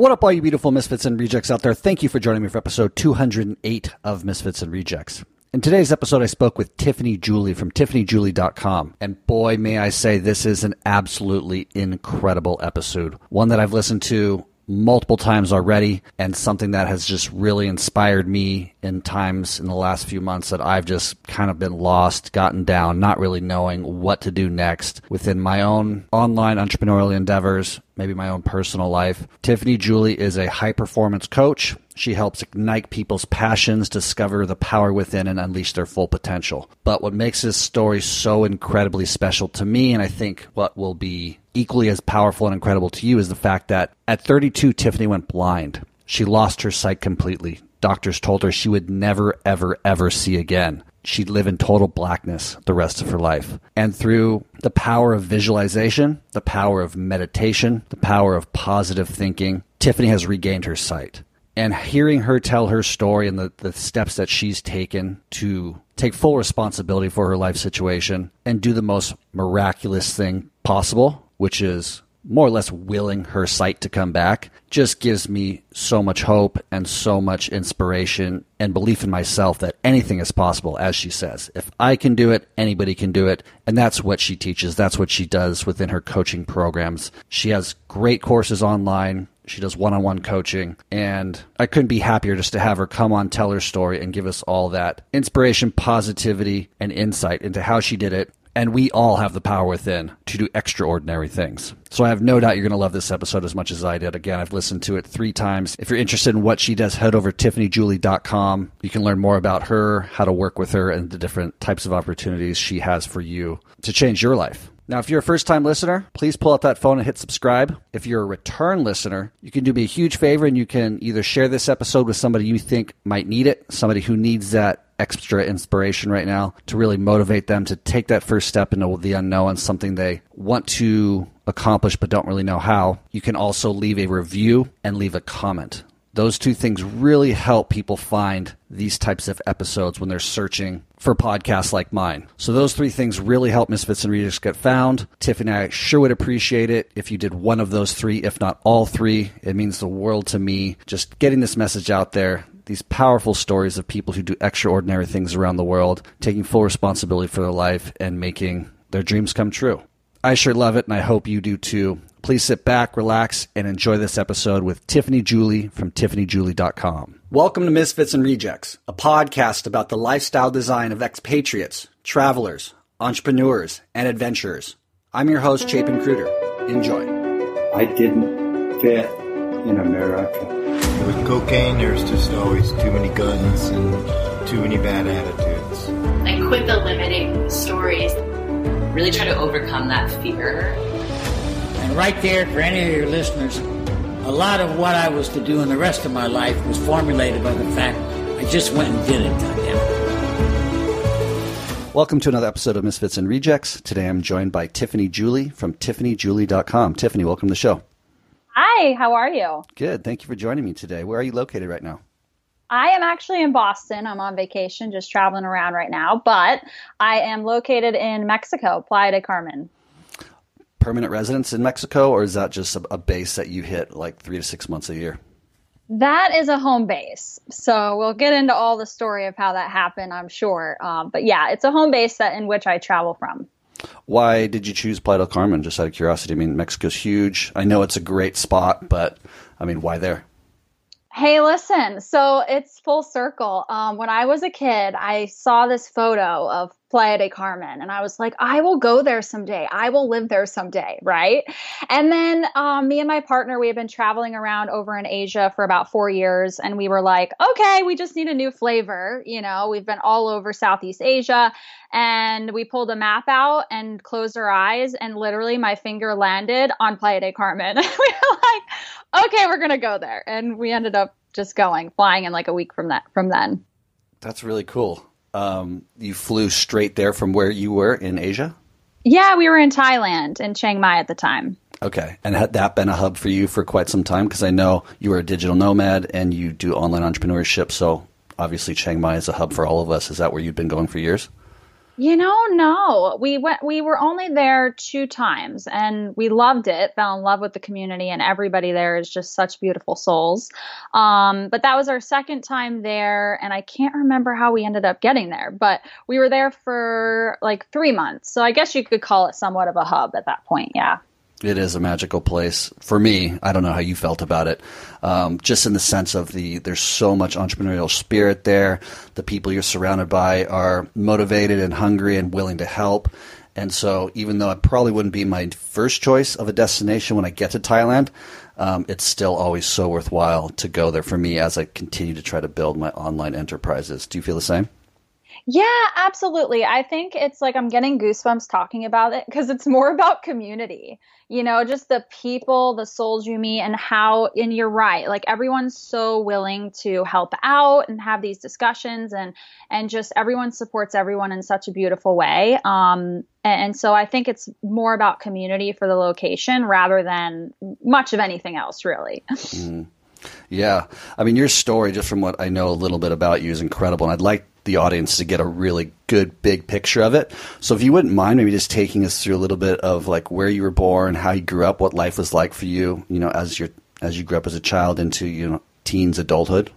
What up, all you beautiful misfits and rejects out there? Thank you for joining me for episode 208 of Misfits and Rejects. In today's episode, I spoke with Tiffany Julie from tiffanyjulie.com. And boy, may I say, this is an absolutely incredible episode. One that I've listened to multiple times already and something that has just really inspired me in times in the last few months that I've just kind of been lost, gotten down, not really knowing what to do next within my own online entrepreneurial endeavors, maybe my own personal life. Tiffany Julie is a high performance coach. She helps ignite people's passions, discover the power within, and unleash their full potential. But what makes this story so incredibly special to me, and I think what will be equally as powerful and incredible to you, is the fact that at 32, Tiffany went blind. She lost her sight completely. Doctors told her she would never, ever, ever see again she'd live in total blackness the rest of her life. And through the power of visualization, the power of meditation, the power of positive thinking, Tiffany has regained her sight. And hearing her tell her story and the, the steps that she's taken to take full responsibility for her life situation and do the most miraculous thing possible, which is more or less willing her sight to come back just gives me so much hope and so much inspiration and belief in myself that anything is possible, as she says. If I can do it, anybody can do it. And that's what she teaches. That's what she does within her coaching programs. She has great courses online. She does one on one coaching. And I couldn't be happier just to have her come on, tell her story, and give us all that inspiration, positivity, and insight into how she did it and we all have the power within to do extraordinary things. So I have no doubt you're going to love this episode as much as I did. Again, I've listened to it three times. If you're interested in what she does, head over to tiffanyjulie.com. You can learn more about her, how to work with her, and the different types of opportunities she has for you to change your life. Now, if you're a first time listener, please pull out that phone and hit subscribe. If you're a return listener, you can do me a huge favor and you can either share this episode with somebody you think might need it, somebody who needs that extra inspiration right now to really motivate them to take that first step into the unknown, something they want to accomplish but don't really know how. You can also leave a review and leave a comment. Those two things really help people find these types of episodes when they're searching for podcasts like mine. So those three things really help Misfits and Rejects get found. Tiffany I sure would appreciate it if you did one of those three, if not all three. It means the world to me. Just getting this message out there these powerful stories of people who do extraordinary things around the world, taking full responsibility for their life and making their dreams come true. I sure love it, and I hope you do too. Please sit back, relax, and enjoy this episode with Tiffany Julie from TiffanyJulie.com. Welcome to Misfits and Rejects, a podcast about the lifestyle design of expatriates, travelers, entrepreneurs, and adventurers. I'm your host, Chapin Cruder. Enjoy. I didn't fit in America. With cocaine, there's just always too many guns and too many bad attitudes. I quit the limiting stories. Really try to overcome that fear. And right there, for any of your listeners, a lot of what I was to do in the rest of my life was formulated by the fact I just went and did it. Goddamn. Welcome to another episode of Misfits and Rejects. Today I'm joined by Tiffany Julie from TiffanyJulie.com. Tiffany, welcome to the show. Hi, how are you? Good. Thank you for joining me today. Where are you located right now? I am actually in Boston. I'm on vacation, just traveling around right now, but I am located in Mexico, Playa del Carmen. Permanent residence in Mexico, or is that just a, a base that you hit like three to six months a year? That is a home base. So we'll get into all the story of how that happened, I'm sure. Um, but yeah, it's a home base that in which I travel from. Why did you choose Playa del Carmen? Just out of curiosity. I mean, Mexico's huge. I know it's a great spot, but I mean, why there? Hey, listen. So it's full circle. Um, when I was a kid, I saw this photo of Playa del Carmen, and I was like, I will go there someday. I will live there someday, right? And then um, me and my partner, we had been traveling around over in Asia for about four years, and we were like, okay, we just need a new flavor. You know, we've been all over Southeast Asia, and we pulled a map out and closed our eyes, and literally my finger landed on Playa del Carmen. we were like, okay, we're gonna go there, and we ended up just going, flying in like a week from that from then. That's really cool. Um, you flew straight there from where you were in Asia. Yeah, we were in Thailand in Chiang Mai at the time. Okay, and had that been a hub for you for quite some time? Because I know you are a digital nomad and you do online entrepreneurship. So obviously, Chiang Mai is a hub for all of us. Is that where you've been going for years? You know, no. We went we were only there two times and we loved it. Fell in love with the community and everybody there is just such beautiful souls. Um, but that was our second time there and I can't remember how we ended up getting there, but we were there for like 3 months. So I guess you could call it somewhat of a hub at that point. Yeah. It is a magical place for me. I don't know how you felt about it. Um, just in the sense of the, there's so much entrepreneurial spirit there. The people you're surrounded by are motivated and hungry and willing to help. And so, even though it probably wouldn't be my first choice of a destination when I get to Thailand, um, it's still always so worthwhile to go there for me as I continue to try to build my online enterprises. Do you feel the same? Yeah, absolutely. I think it's like I'm getting goosebumps talking about it because it's more about community. You know, just the people, the souls you meet, and how, and you're right, like everyone's so willing to help out and have these discussions, and and just everyone supports everyone in such a beautiful way. Um, and so I think it's more about community for the location rather than much of anything else, really. Mm. Yeah. I mean, your story, just from what I know a little bit about you, is incredible. And I'd like the audience to get a really good big picture of it. So if you wouldn't mind maybe just taking us through a little bit of like where you were born, how you grew up, what life was like for you, you know, as you as you grew up as a child into, you know, teens, adulthood.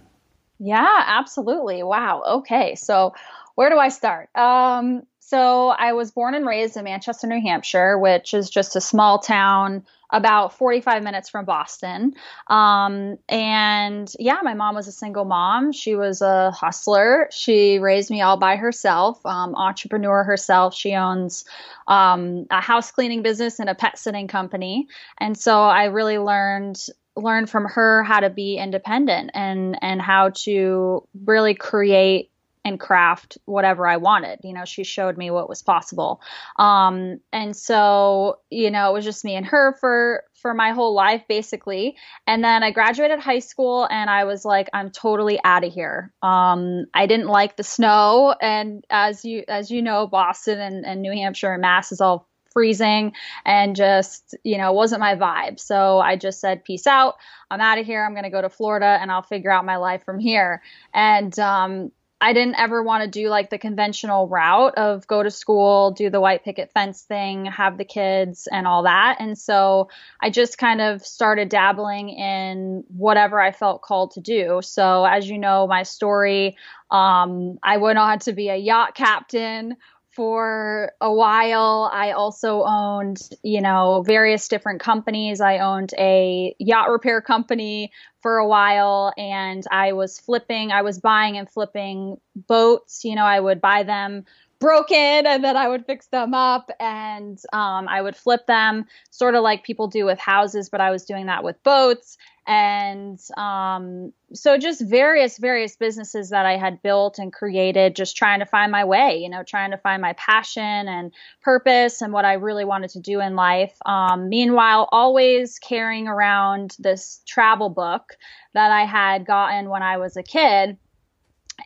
Yeah, absolutely. Wow. Okay. So where do I start? Um, so I was born and raised in Manchester, New Hampshire, which is just a small town about 45 minutes from Boston. Um, and yeah, my mom was a single mom. She was a hustler. She raised me all by herself, um, entrepreneur herself. She owns um, a house cleaning business and a pet sitting company. And so I really learned learned from her how to be independent and and how to really create and craft whatever I wanted. You know, she showed me what was possible. Um, and so, you know, it was just me and her for for my whole life basically. And then I graduated high school and I was like, I'm totally out of here. Um, I didn't like the snow and as you as you know, Boston and, and New Hampshire and Mass is all freezing and just, you know, wasn't my vibe. So I just said, peace out. I'm out of here. I'm going to go to Florida and I'll figure out my life from here. And, um, I didn't ever want to do like the conventional route of go to school, do the white picket fence thing, have the kids and all that. And so I just kind of started dabbling in whatever I felt called to do. So as you know, my story, um, I went on to be a yacht captain for a while. I also owned, you know, various different companies. I owned a yacht repair company for a while and I was flipping, I was buying and flipping boats. You know, I would buy them broken and then I would fix them up and um, I would flip them, sort of like people do with houses, but I was doing that with boats. And um, so just various various businesses that i had built and created just trying to find my way you know trying to find my passion and purpose and what i really wanted to do in life. Um, meanwhile always carrying around this travel book that i had gotten when i was a kid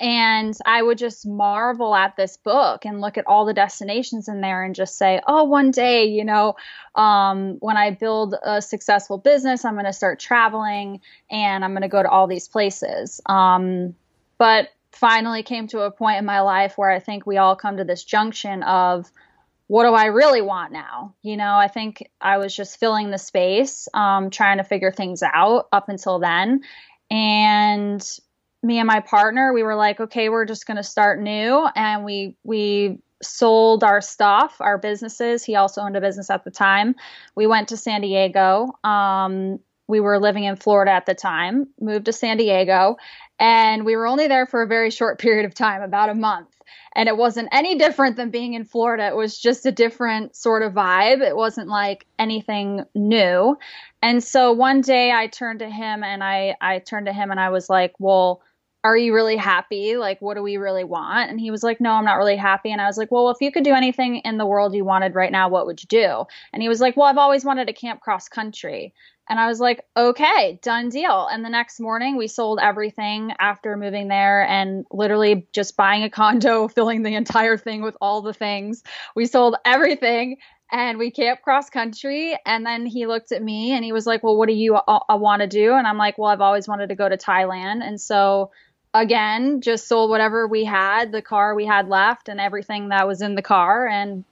and I would just marvel at this book and look at all the destinations in there and just say, oh, one day, you know, um, when I build a successful business, I'm going to start traveling and I'm going to go to all these places. Um, but finally came to a point in my life where I think we all come to this junction of, what do I really want now? You know, I think I was just filling the space, um, trying to figure things out up until then. And me and my partner, we were like, okay, we're just going to start new, and we we sold our stuff, our businesses. He also owned a business at the time. We went to San Diego. Um, we were living in Florida at the time. Moved to San Diego, and we were only there for a very short period of time, about a month. And it wasn't any different than being in Florida. It was just a different sort of vibe. It wasn't like anything new. And so one day I turned to him and I I turned to him and I was like, "Well, are you really happy? Like, what do we really want? And he was like, no, I'm not really happy. And I was like, well, if you could do anything in the world you wanted right now, what would you do? And he was like, well, I've always wanted to camp cross country. And I was like, okay, done deal. And the next morning, we sold everything after moving there and literally just buying a condo, filling the entire thing with all the things. We sold everything and we camped cross country. And then he looked at me and he was like, well, what do you uh, want to do? And I'm like, well, I've always wanted to go to Thailand. And so again, just sold whatever we had, the car we had left, and everything that was in the car, and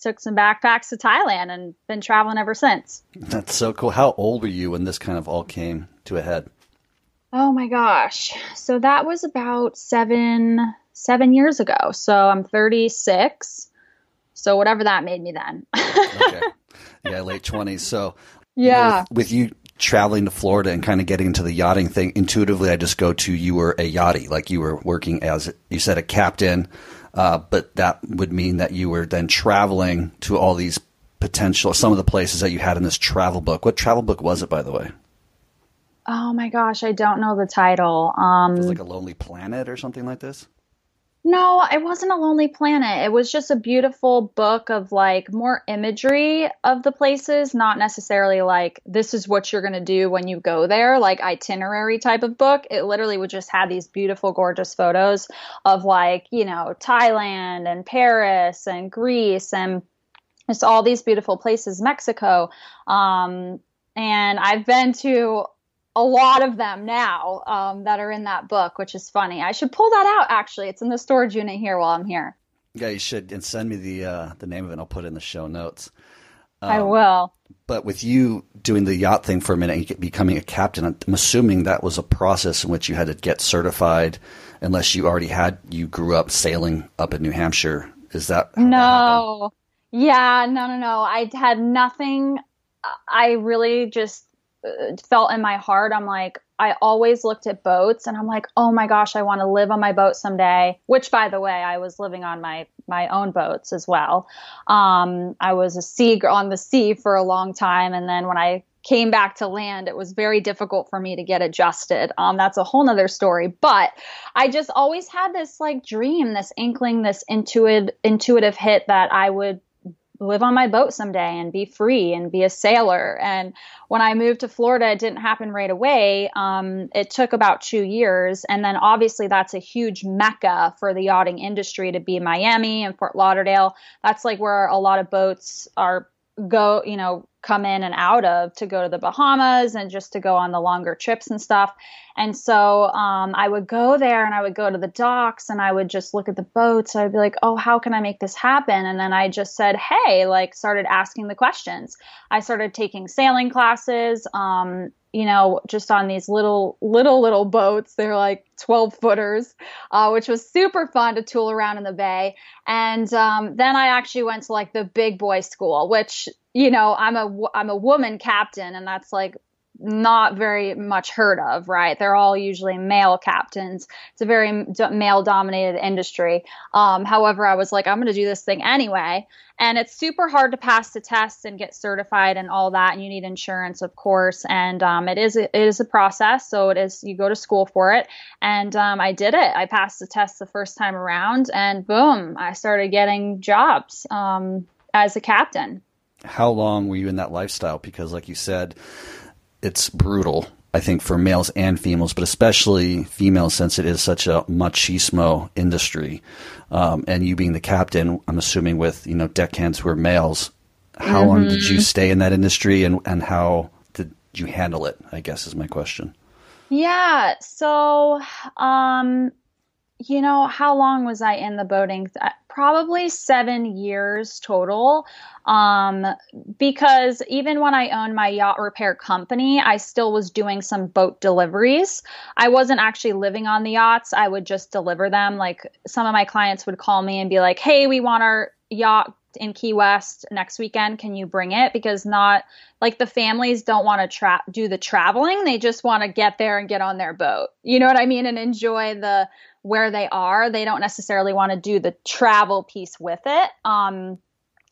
took some backpacks to Thailand and been traveling ever since. That's so cool. How old were you when this kind of all came to a head? Oh my gosh. So that was about seven seven years ago. So I'm 36. So whatever that made me then. okay. Yeah, late 20s. So yeah. You know, with, with, you traveling to Florida and kind of getting into the yachting thing, intuitively I just go to you were a yachty, like you were working as you said a captain, uh, but that would mean that you were then traveling to all these potential some of the places that you had in this travel book. What travel book was it, by the way? Oh my gosh, I don't know the title. Um, it was like a Lonely Planet or something like this. No, it wasn't a lonely planet. It was just a beautiful book of like more imagery of the places, not necessarily like this is what you're going to do when you go there, like itinerary type of book. It literally would just have these beautiful, gorgeous photos of like, you know, Thailand and Paris and Greece and just all these beautiful places, Mexico. Um, and I've been to a lot of them now um, that are in that book, which is funny. I should pull that out. Actually, it's in the storage unit here while I'm here. Yeah, you should, and send me the uh, the name of it. I'll put it in the show notes. Um, I will. But with you doing the yacht thing for a minute and becoming a captain, I'm assuming that was a process in which you had to get certified, unless you already had you grew up sailing up in New Hampshire. Is that no? That yeah, no, no, no. I had nothing. I really just felt in my heart i'm like i always looked at boats and i'm like oh my gosh i want to live on my boat someday which by the way i was living on my my own boats as well. Um, i was a sea on the sea for a long time and then when i came back to land it was very difficult for me to get adjusted. Um, that's a whole nother story but i just always had this like dream this inkling this intuitive intuitive hit that i would live on my boat someday and be free and be a sailor. And when I moved to Florida, it didn't happen right away. Um, it took about two years. And then obviously, that's a huge mecca for the yachting industry to be Miami and Fort Lauderdale. That's like where a lot of boats are go, you know, come in and out of to go to the Bahamas and just to go on the longer trips and stuff. And so um, I would go there and I would go to the docks and I would just look at the boats. I'd be like, oh, how can I make this happen? And then I just said, hey, like started asking the questions. I started taking sailing classes. Um, you know, just on these little, little, little boats. They're like 12 footers, uh, which was super fun to tool around in the bay. And um, then I actually went to like the big boy school, which, you know, I'm a, I'm a woman captain, and that's like not very much heard of, right? They're all usually male captains. It's a very male dominated industry. Um, however, I was like, I'm going to do this thing anyway. And it's super hard to pass the test and get certified and all that. And you need insurance, of course. And um, it is a, it is a process. So it is you go to school for it. And um, I did it. I passed the test the first time around, and boom, I started getting jobs um, as a captain. How long were you in that lifestyle? Because, like you said, it's brutal. I think for males and females, but especially females, since it is such a machismo industry. Um, and you being the captain, I'm assuming with you know deckhands who are males. How mm-hmm. long did you mm-hmm. stay in that industry, and and how did you handle it? I guess is my question. Yeah. So, um, you know, how long was I in the boating? probably seven years total. Um, because even when I owned my yacht repair company, I still was doing some boat deliveries. I wasn't actually living on the yachts, I would just deliver them. Like some of my clients would call me and be like, hey, we want our yacht in Key West next weekend. Can you bring it? Because not like the families don't want to tra- do the traveling. They just want to get there and get on their boat. You know what I mean? And enjoy the where they are. They don't necessarily want to do the travel piece with it. Um,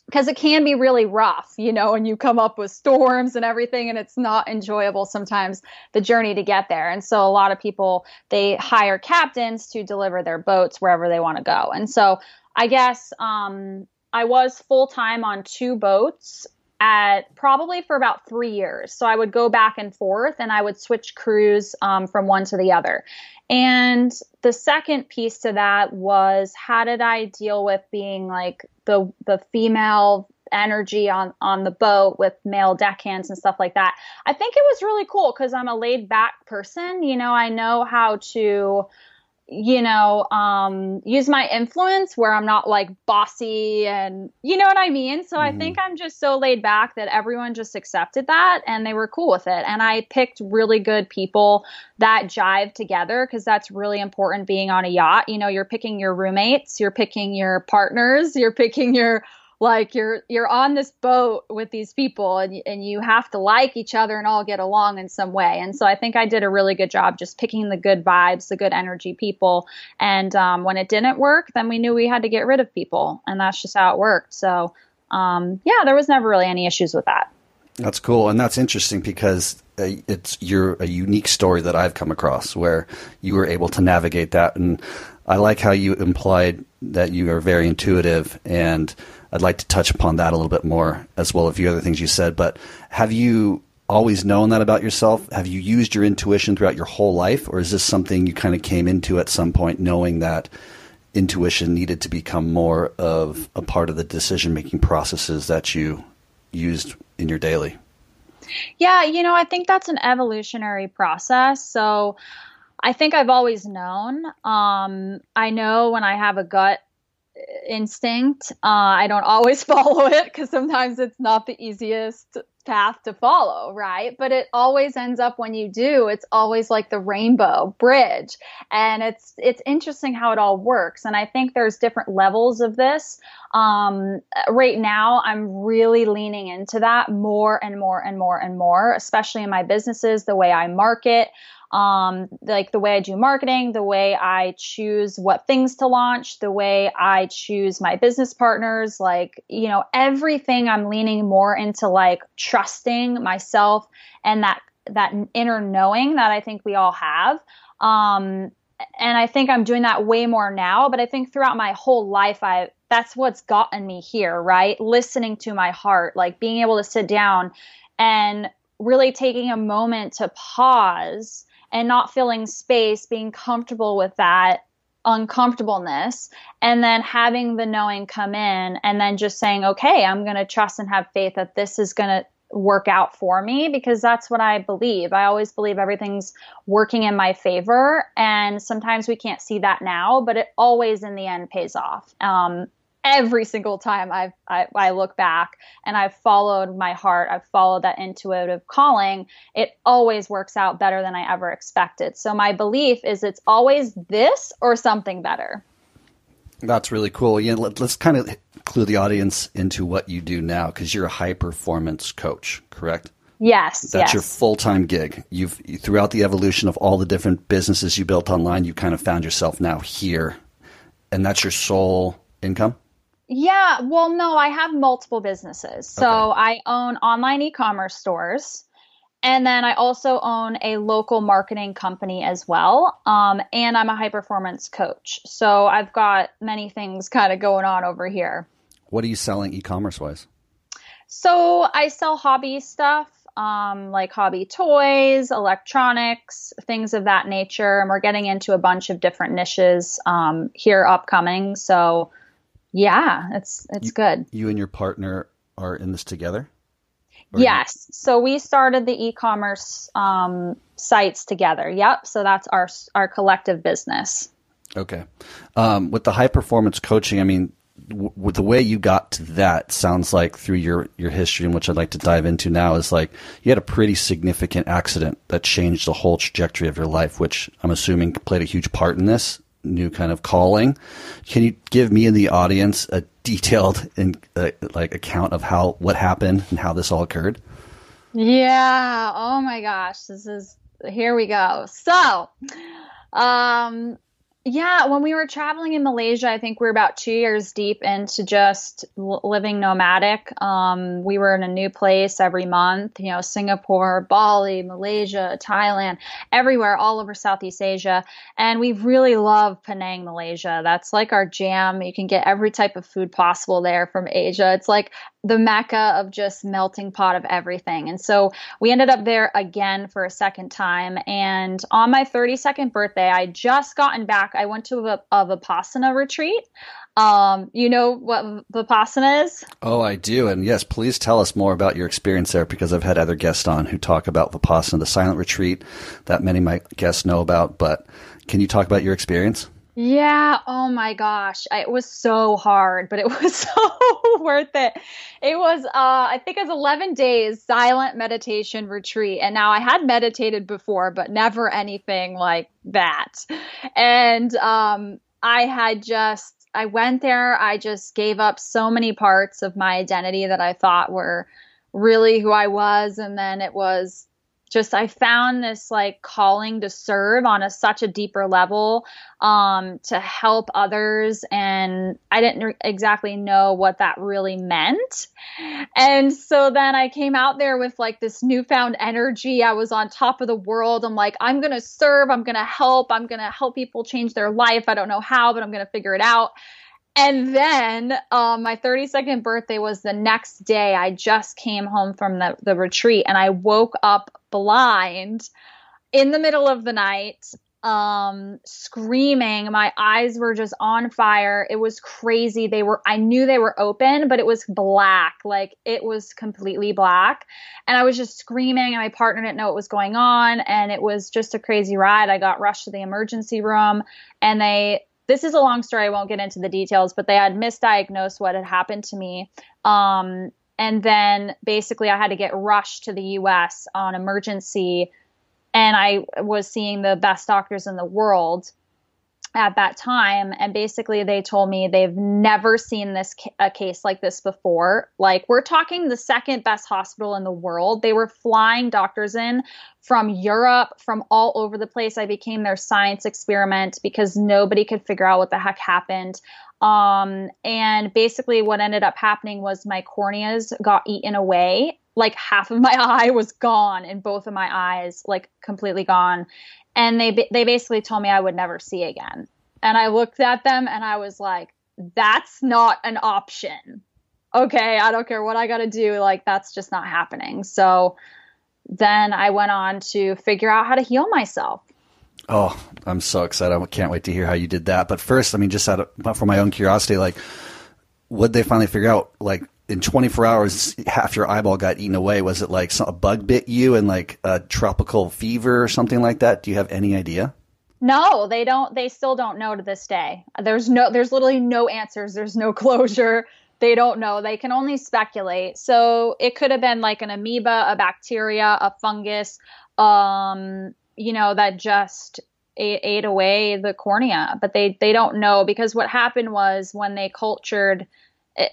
because it can be really rough, you know, and you come up with storms and everything, and it's not enjoyable sometimes the journey to get there. And so a lot of people they hire captains to deliver their boats wherever they want to go. And so I guess um, I was full time on two boats at probably for about three years. So I would go back and forth and I would switch crews um, from one to the other. And the second piece to that was how did I deal with being like the the female energy on on the boat with male deckhands and stuff like that. I think it was really cool because I'm a laid back person. You know, I know how to you know, um, use my influence where I'm not like bossy and you know what I mean? So I think I'm just so laid back that everyone just accepted that and they were cool with it. And I picked really good people that jive together because that's really important being on a yacht. You know, you're picking your roommates, you're picking your partners, you're picking your like you're you're on this boat with these people and, and you have to like each other and all get along in some way. And so i think i did a really good job just picking the good vibes the good energy people. And um, when it didn't work then we knew we had to get rid of people. And that's just how it worked. So um, yeah there was never really any issues with that. That's cool, and that's interesting because uh, it's you're a unique story that I've come across where you were able to navigate that, and I like how you implied that you are very intuitive, and I'd like to touch upon that a little bit more as well as a few other things you said. But have you always known that about yourself? Have you used your intuition throughout your whole life, or is this something you kind of came into at some point, knowing that? Intuition needed to become more of a part of the decision making processes that you used in your daily. Yeah, you know, I think that's an evolutionary process. So I think I've always known. Um, I know when I have a gut instinct. Uh, I don't always follow it because sometimes it's not the easiest path to follow, right? But it always ends up when you do, it's always like the rainbow bridge. And it's it's interesting how it all works. And I think there's different levels of this. Um, right now, I'm really leaning into that more and more and more and more, especially in my businesses, the way I market um, like the way I do marketing, the way I choose what things to launch, the way I choose my business partners, like, you know, everything I'm leaning more into like trusting myself and that, that inner knowing that I think we all have. Um, and I think I'm doing that way more now, but I think throughout my whole life, I, that's what's gotten me here, right? Listening to my heart, like being able to sit down and really taking a moment to pause and not filling space, being comfortable with that uncomfortableness, and then having the knowing come in, and then just saying, okay, I'm going to trust and have faith that this is going to work out for me because that's what I believe. I always believe everything's working in my favor. And sometimes we can't see that now, but it always in the end pays off. Um, every single time I've, I, I look back and I've followed my heart, I've followed that intuitive calling, it always works out better than I ever expected. So my belief is it's always this or something better. That's really cool. Yeah, let, us kind of clue the audience into what you do now because you're a high performance coach, correct? Yes, that's yes. your full time gig. You've throughout the evolution of all the different businesses you built online, you kind of found yourself now here, and that's your sole income. Yeah, well, no, I have multiple businesses. So okay. I own online e commerce stores. And then I also own a local marketing company as well. Um, and I'm a high performance coach. So I've got many things kind of going on over here. What are you selling e commerce wise? So I sell hobby stuff, um, like hobby toys, electronics, things of that nature. And we're getting into a bunch of different niches um, here upcoming. So yeah, it's it's you, good. You and your partner are in this together? Or yes. You... So we started the e-commerce um, sites together. Yep. So that's our our collective business. Okay. Um, with the high performance coaching, I mean, w- with the way you got to that sounds like through your your history, and which I'd like to dive into now, is like you had a pretty significant accident that changed the whole trajectory of your life, which I'm assuming played a huge part in this new kind of calling. Can you give me and the audience a detailed in, uh, like account of how what happened and how this all occurred? Yeah. Oh my gosh, this is here we go. So, um yeah, when we were traveling in Malaysia, I think we were about two years deep into just living nomadic. Um, we were in a new place every month, you know, Singapore, Bali, Malaysia, Thailand, everywhere, all over Southeast Asia. And we really love Penang, Malaysia. That's like our jam. You can get every type of food possible there from Asia. It's like the mecca of just melting pot of everything. And so we ended up there again for a second time. And on my 32nd birthday, I just gotten back. I went to a, a Vipassana retreat. Um, you know what Vipassana is? Oh, I do. And yes, please tell us more about your experience there because I've had other guests on who talk about Vipassana, the silent retreat that many of my guests know about. But can you talk about your experience? Yeah. Oh my gosh. it was so hard, but it was so worth it. It was, uh, I think it was 11 days silent meditation retreat. And now I had meditated before, but never anything like that. And, um, I had just, I went there. I just gave up so many parts of my identity that I thought were really who I was. And then it was just I found this like calling to serve on a such a deeper level um, to help others, and I didn't re- exactly know what that really meant. And so then I came out there with like this newfound energy. I was on top of the world. I'm like, I'm gonna serve. I'm gonna help. I'm gonna help people change their life. I don't know how, but I'm gonna figure it out. And then um, my 32nd birthday was the next day. I just came home from the, the retreat and I woke up blind in the middle of the night, um, screaming. My eyes were just on fire. It was crazy. They were, I knew they were open, but it was black. Like it was completely black. And I was just screaming, and my partner didn't know what was going on. And it was just a crazy ride. I got rushed to the emergency room and they, this is a long story. I won't get into the details, but they had misdiagnosed what had happened to me. Um, and then basically, I had to get rushed to the US on emergency. And I was seeing the best doctors in the world at that time and basically they told me they've never seen this a case like this before. Like we're talking the second best hospital in the world. They were flying doctors in from Europe from all over the place. I became their science experiment because nobody could figure out what the heck happened. Um, and basically what ended up happening was my corneas got eaten away. Like half of my eye was gone and both of my eyes like completely gone and they they basically told me I would never see again. And I looked at them and I was like, that's not an option. Okay, I don't care what I got to do, like that's just not happening. So then I went on to figure out how to heal myself. Oh, I'm so excited. I can't wait to hear how you did that. But first, I mean, just out of, for my own curiosity, like, would they finally figure out, like, in 24 hours, half your eyeball got eaten away. Was it like a bug bit you and like a tropical fever or something like that? Do you have any idea? No, they don't. They still don't know to this day. There's no, there's literally no answers. There's no closure. They don't know. They can only speculate. So it could have been like an amoeba, a bacteria, a fungus, um, you know, that just ate, ate away the cornea. But they they don't know because what happened was when they cultured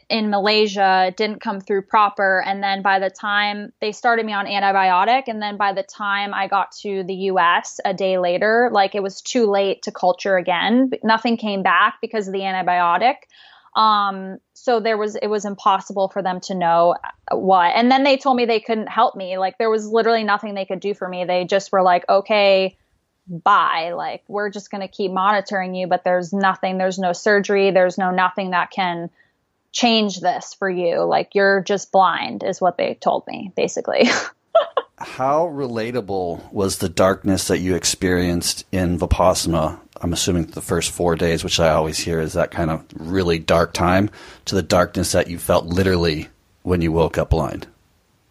in Malaysia, didn't come through proper. And then by the time they started me on antibiotic, and then by the time I got to the US a day later, like it was too late to culture again. Nothing came back because of the antibiotic. Um, so there was, it was impossible for them to know what. And then they told me they couldn't help me. Like there was literally nothing they could do for me. They just were like, okay, bye. Like we're just going to keep monitoring you, but there's nothing, there's no surgery, there's no nothing that can change this for you. Like you're just blind, is what they told me, basically. How relatable was the darkness that you experienced in Vipassana? I'm assuming the first four days, which I always hear is that kind of really dark time, to the darkness that you felt literally when you woke up blind.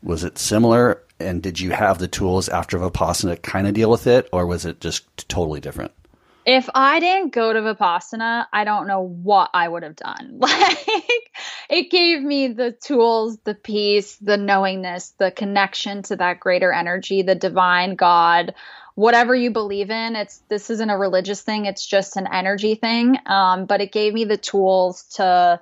Was it similar? And did you have the tools after Vipassana to kind of deal with it, or was it just totally different? If I didn't go to Vipassana, I don't know what I would have done. Like, it gave me the tools, the peace, the knowingness, the connection to that greater energy, the divine God, whatever you believe in. It's this isn't a religious thing; it's just an energy thing. Um, but it gave me the tools to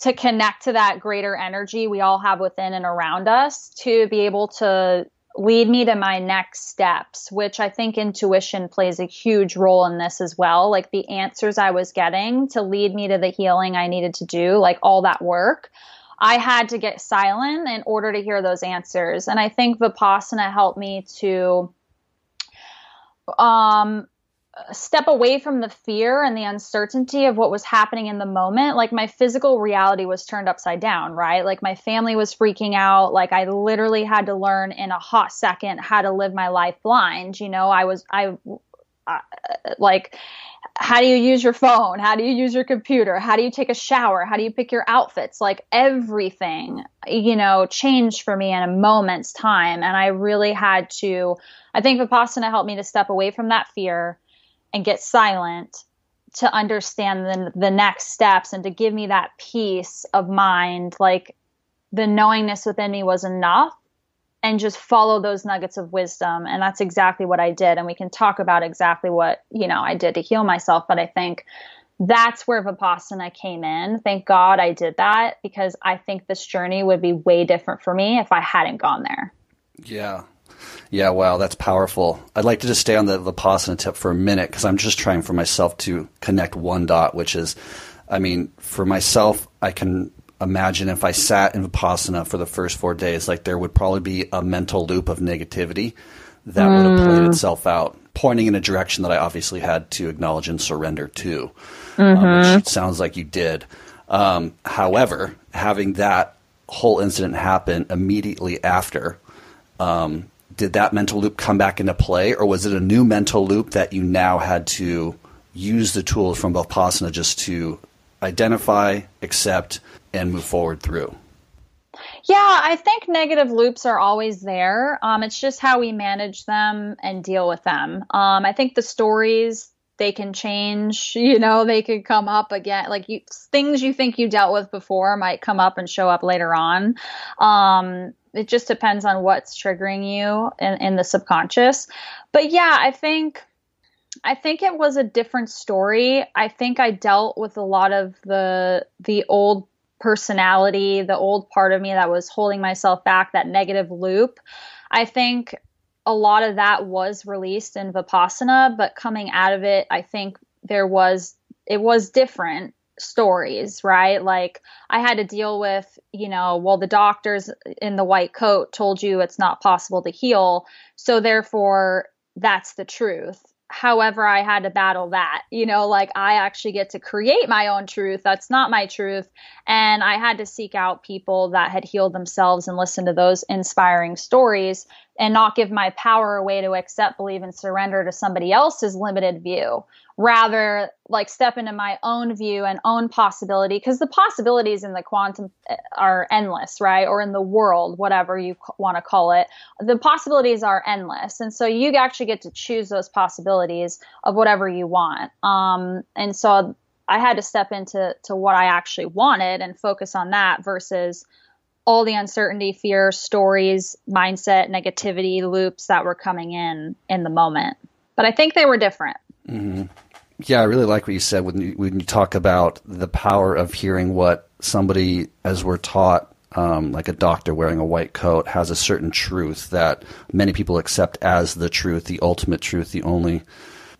to connect to that greater energy we all have within and around us to be able to lead me to my next steps, which I think intuition plays a huge role in this as well. Like the answers I was getting to lead me to the healing I needed to do, like all that work. I had to get silent in order to hear those answers. And I think Vipassana helped me to um step away from the fear and the uncertainty of what was happening in the moment. Like my physical reality was turned upside down right? Like my family was freaking out. Like i literally had to learn in a hot second how to live my life blind. You know i was i like how do you use your phone? How do you use your computer? How do you take a shower? How do you pick your outfits? Like everything you know changed for me in a moment's time. And i really had to i think vipassana helped me to step away from that fear and get silent to understand the, the next steps and to give me that peace of mind like the knowingness within me was enough and just follow those nuggets of wisdom. And that's exactly what i did. And we can talk about exactly what you know i did to heal myself. But i think that's where vipassana came in. Thank god i did that because i think this journey would be way different for me if i hadn't gone there. Yeah yeah, wow, that's powerful. I'd like to just stay on the Vipassana tip for a minute because I'm just trying for myself to connect one dot, which is, I mean, for myself, I can imagine if I sat in Vipassana for the first four days, like there would probably be a mental loop of negativity that mm. would have played itself out, pointing in a direction that I obviously had to acknowledge and surrender to, mm-hmm. um, which sounds like you did. Um, however, having that whole incident happen immediately after, um, did that mental loop come back into play, or was it a new mental loop that you now had to use the tools from both Vipassana just to identify, accept, and move forward through? Yeah, I think negative loops are always there. Um, it's just how we manage them and deal with them. Um, I think the stories they can change. You know, they could come up again. Like you, things you think you dealt with before might come up and show up later on. Um, it just depends on what's triggering you in, in the subconscious. But yeah, I think I think it was a different story. I think I dealt with a lot of the the old personality, the old part of me that was holding myself back, that negative loop. I think a lot of that was released in Vipassana, but coming out of it, I think there was it was different stories, right? Like I had to deal with, you know, well, the doctors in the white coat told you it's not possible to heal. So therefore, that's the truth. However, I had to battle that, you know, like I actually get to create my own truth. That's not my truth. And I had to seek out people that had healed themselves and listen to those inspiring stories and not give my power away to accept, believe, and surrender to somebody else's limited view. Rather like step into my own view and own possibility because the possibilities in the quantum eh, are endless right? Or in the world whatever you want to call it. The possibilities are endless. And so you actually get to choose those possibilities of whatever you want. Um, and so i had to step into to what i actually wanted and focus on that versus all the uncertainty fear stories mindset negativity loops that were coming in in the moment but i think they were different Mm-hmm. Yeah, I really like what you said when you, when you talk about the power of hearing what somebody, as we're taught, um, like a doctor wearing a white coat, has a certain truth that many people accept as the truth, the ultimate truth, the only.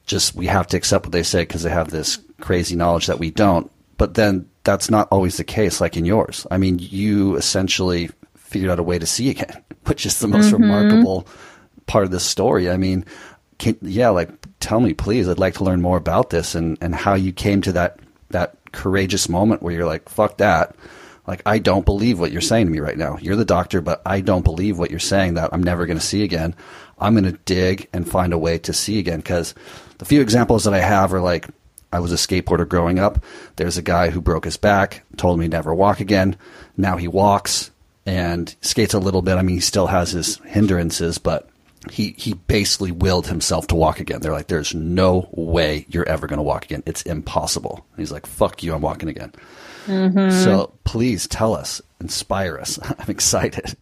Just we have to accept what they say because they have this crazy knowledge that we don't. But then that's not always the case, like in yours. I mean, you essentially figured out a way to see again, which is the most mm-hmm. remarkable part of this story. I mean, can, yeah, like tell me, please. I'd like to learn more about this and, and how you came to that that courageous moment where you're like, fuck that. Like, I don't believe what you're saying to me right now. You're the doctor, but I don't believe what you're saying that I'm never going to see again. I'm going to dig and find a way to see again. Because the few examples that I have are like, I was a skateboarder growing up. There's a guy who broke his back, told me never walk again. Now he walks and skates a little bit. I mean, he still has his hindrances, but he he basically willed himself to walk again. They're like, "There's no way you're ever going to walk again. It's impossible." he's like, "Fuck you, I'm walking again." Mm-hmm. So please tell us, inspire us. I'm excited.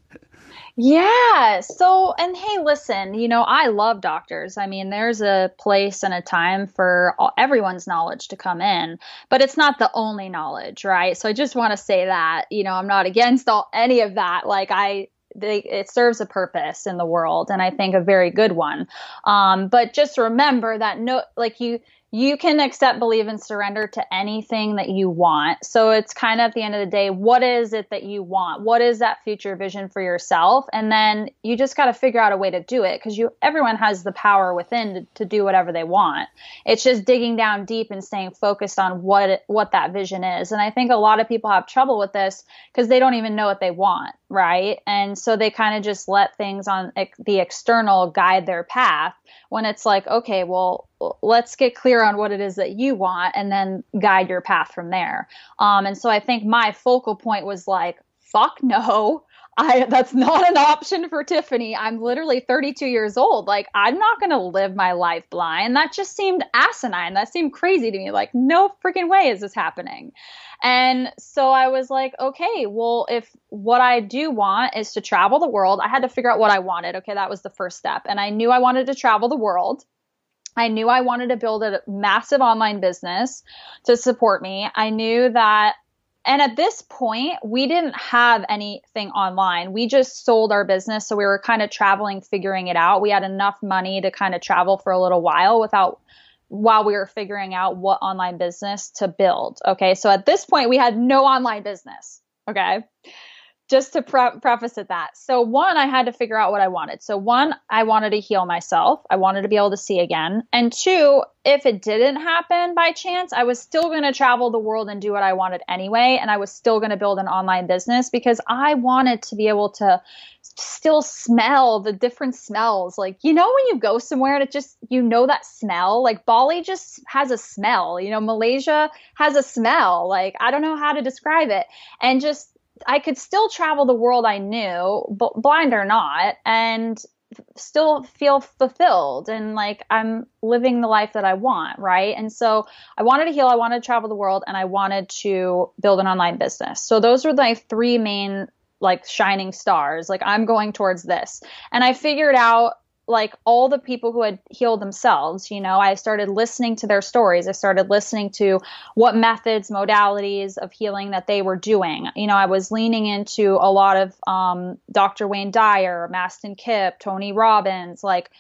Yeah. So, and hey, listen, you know, I love doctors. I mean, there's a place and a time for all, everyone's knowledge to come in, but it's not the only knowledge, right? So I just want to say that, you know, I'm not against all, any of that. Like, I, they, it serves a purpose in the world and i think a very good one um, but just remember that no like you you can accept, believe, and surrender to anything that you want. So it's kind of at the end of the day, what is it that you want? What is that future vision for yourself? And then you just got to figure out a way to do it because you everyone has the power within to, to, do whatever they want. It's just digging down deep and staying focused on what what that vision is. And I think a lot of people have trouble with this because they don't even know what they want, right? And so they kind of just let things on the external guide their path when it's like, okay, well, let's get clear on what it is that you want and then guide your path from there. Um, and so I think my focal point was like, fuck no. I, that's not an option for Tiffany. I'm literally 32 years old. Like, I'm not going to live my life blind. That just seemed asinine. That seemed crazy to me. Like, no freaking way is this happening. And so I was like, okay, well, if what I do want is to travel the world, I had to figure out what I wanted. Okay, that was the first step. And I knew I wanted to travel the world. I knew I wanted to build a massive online business to support me. I knew that and at this point, we didn't have anything online. We just sold our business. So we were kind of traveling, figuring it out. We had enough money to kind of travel for a little while without while we were figuring out what online business to build. Okay. So at this point, we had no online business. Okay just to pre- preface it that. So one, I had to figure out what I wanted. So one, I wanted to heal myself. I wanted to be able to see again. And two, if it didn't happen by chance, I was still going to travel the world and do what I wanted anyway. And I was still going to build an online business because I wanted to be able to still smell the different smells. Like, you know, when you go somewhere and it just, you know, that smell, like Bali just has a smell, you know, Malaysia has a smell. Like, I don't know how to describe it. And just I could still travel the world I knew, blind or not, and still feel fulfilled and like I'm living the life that I want, right? And so I wanted to heal, I wanted to travel the world, and I wanted to build an online business. So those were my three main like shining stars. Like I'm going towards this. And I figured out like all the people who had healed themselves you know i started listening to their stories. I started listening to what methods modalities of healing that they were doing. You know i was leaning into a lot of um, dr wayne dyer mastin kipp tony robbins like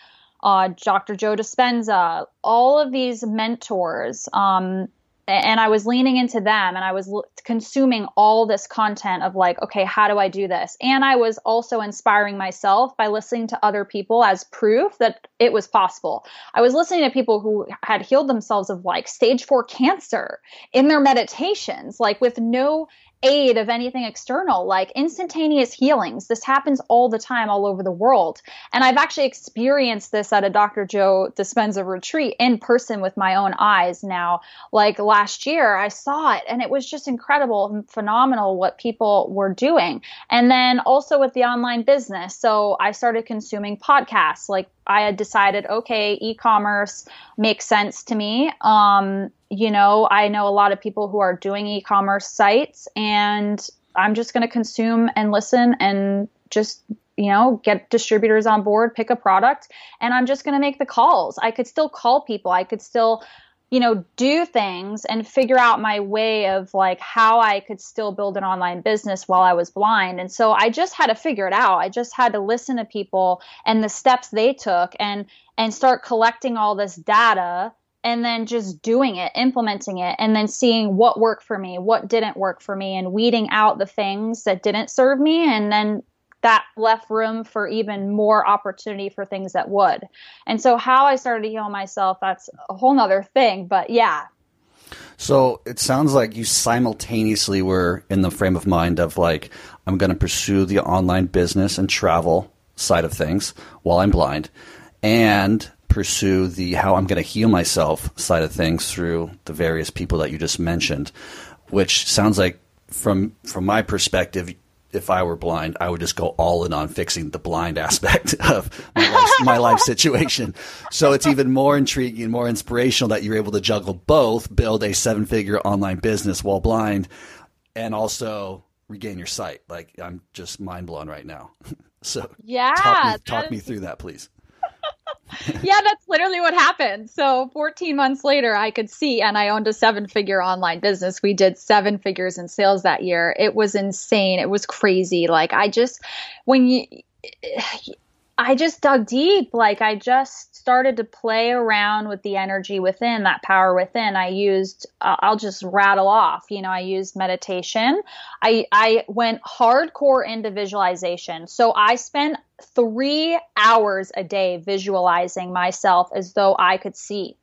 uh, dr joe dispenza all of these mentors um, and I was leaning into them and I was l- consuming all this content of like, okay, how do I do this? And I was also inspiring myself by listening to other people as proof that it was possible. I was listening to people who had healed themselves of like stage four cancer in their meditations, like with no aid of anything external, like instantaneous healings. This happens all the time all over the world. And I've actually experienced this at a Dr. Joe Dispenza retreat in person with my own eyes now. Like last year, I saw it and it was just incredible and phenomenal what people were doing. And then also with the online business. So I started consuming podcasts. Like I had decided, okay, e commerce makes sense to me. Um, you know, I know a lot of people who are doing e commerce sites, and I'm just going to consume and listen and just you know, get distributors on board, pick a product, and I'm just going to make the calls. I could still call people. I could still, you know, do things and figure out my way of like how I could still build an online business while I was blind. And so I just had to figure it out. I just had to listen to people and the steps they took and and start collecting all this data and then just doing it, implementing it, and then seeing what worked for me, what didn't work for me, and weeding out the things that didn't serve me, and then that left room for even more opportunity for things that would. And so, how I started to heal myself, that's a whole nother thing. But yeah. So it sounds like you simultaneously were in the frame of mind of like, I'm going to pursue the online business and travel side of things while I'm blind. And pursue the how I'm going to heal myself side of things through the various people that you just mentioned, which sounds like from from my perspective, if I were blind, I would just go all in on fixing the blind aspect of my life, my life situation. So it's even more intriguing, more inspirational that you're able to juggle both, build a seven figure online business while blind, and also regain your sight. Like I'm just mind blown right now. so yeah, talk me, talk me through that, please yeah, that's literally what happened. So 14 months later, I could see, and I owned a seven figure online business. We did seven figures in sales that year. It was insane. It was crazy. Like, I just, when you, I just dug deep. Like I just started to play around with the energy within, that power within. I used, I'll just rattle off, you know, I used meditation. I, I went hardcore into visualization. So I spent three hours a day visualizing myself as though I could see.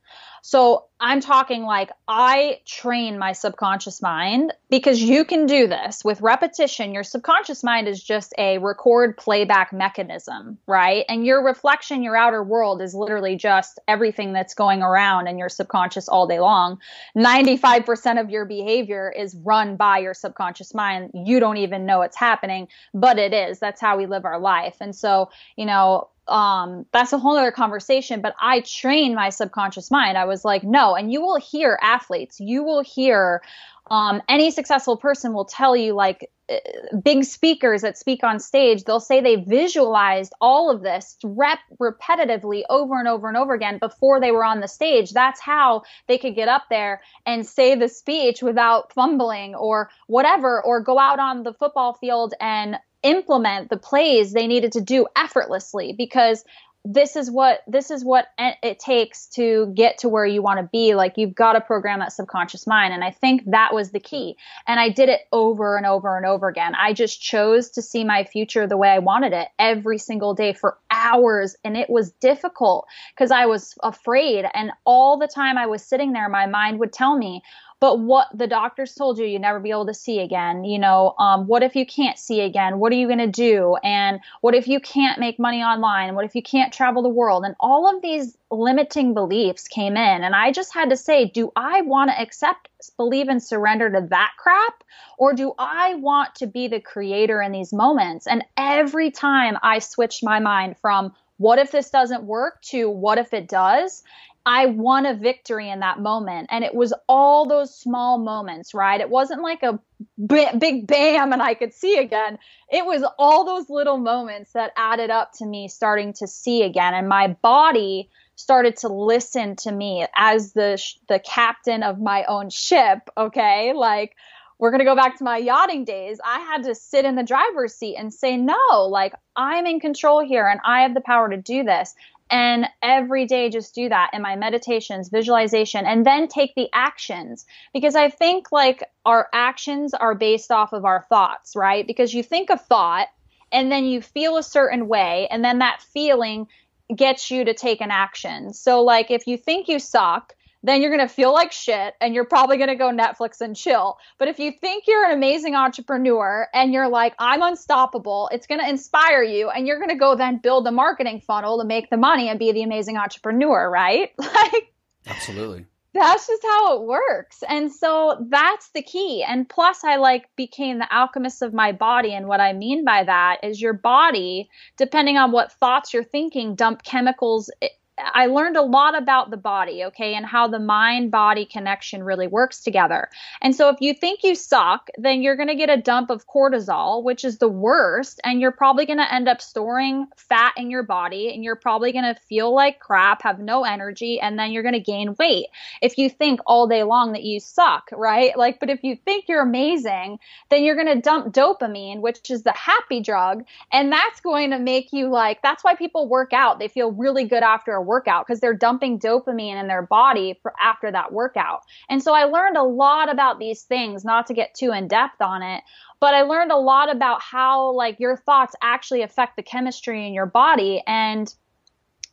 So I'm talking like I train my subconscious mind because you can do this with repetition. Your subconscious mind is just a record playback mechanism, right? And your reflection, your outer world is literally just everything that's going around in your subconscious all day long. 95% of your behavior is run by your subconscious mind. You don't even know it's happening, but it is. That's how we live our life. And so, you know, um, that's a whole other conversation. But I trained my subconscious mind. I was like, no. And you will hear athletes, you will hear um, any successful person will tell you, like, uh, big speakers that speak on stage, they'll say they visualized all of this rep repetitively over and over and over again before they were on the stage. That's how they could get up there and say the speech without fumbling or whatever, or go out on the football field and implement the plays they needed to do effortlessly because this is what this is what it takes to get to where you want to be. Like you've got to program that subconscious mind and i think that was the key. And i did it over and over and over again. I just chose to see my future the way i wanted it every single day for hours and it was difficult because i was afraid and all the time i was sitting there my mind would tell me but what the doctors told you you never be able to see again you know um, what if you can't see again? What are you going to do? And what if you can't make money online? What if you can't travel the world? And all of these limiting beliefs came in. And i just had to say do i want to accept believe and surrender to that crap? Or do i want to be the creator in these moments? And every time i switched my mind from what if this doesn't work? to what if it does I won a victory in that moment. And it was all those small moments, right? It wasn't like a big bam and I could see again. It was all those little moments that added up to me starting to see again. And my body started to listen to me as the, the captain of my own ship. Okay. Like, we're going to go back to my yachting days. I had to sit in the driver's seat and say, no, like I'm in control here and I have the power to do this and every day just do that in my meditations visualization and then take the actions. Because i think like our actions are based off of our thoughts right? Because you think a thought and then you feel a certain way and then that feeling gets you to take an action. So like if you think you suck then you're going to feel like shit and you're probably going to go Netflix and chill. But if you think you're an amazing entrepreneur and you're like, I'm unstoppable, it's going to inspire you and you're going to go then build the marketing funnel to make the money and be the amazing entrepreneur, right? Like, absolutely. That's just how it works. And so that's the key. And plus, I like became the alchemist of my body. And what I mean by that is your body, depending on what thoughts you're thinking, dump chemicals eh, I learned a lot about the body, okay, and how the mind body connection really works together. And so if you think you suck, then you're going to get a dump of cortisol, which is the worst, and you're probably going to end up storing fat in your body and you're probably going to feel like crap, have no energy, and then you're going to gain weight. If you think all day long that you suck, right? Like, but if you think you're amazing, then you're going to dump dopamine, which is the happy drug, and that's going to make you like, that's why people work out. They feel really good after a workout because they're dumping dopamine in their body for after that workout. And so I learned a lot about these things, not to get too in depth on it, but I learned a lot about how like your thoughts actually affect the chemistry in your body and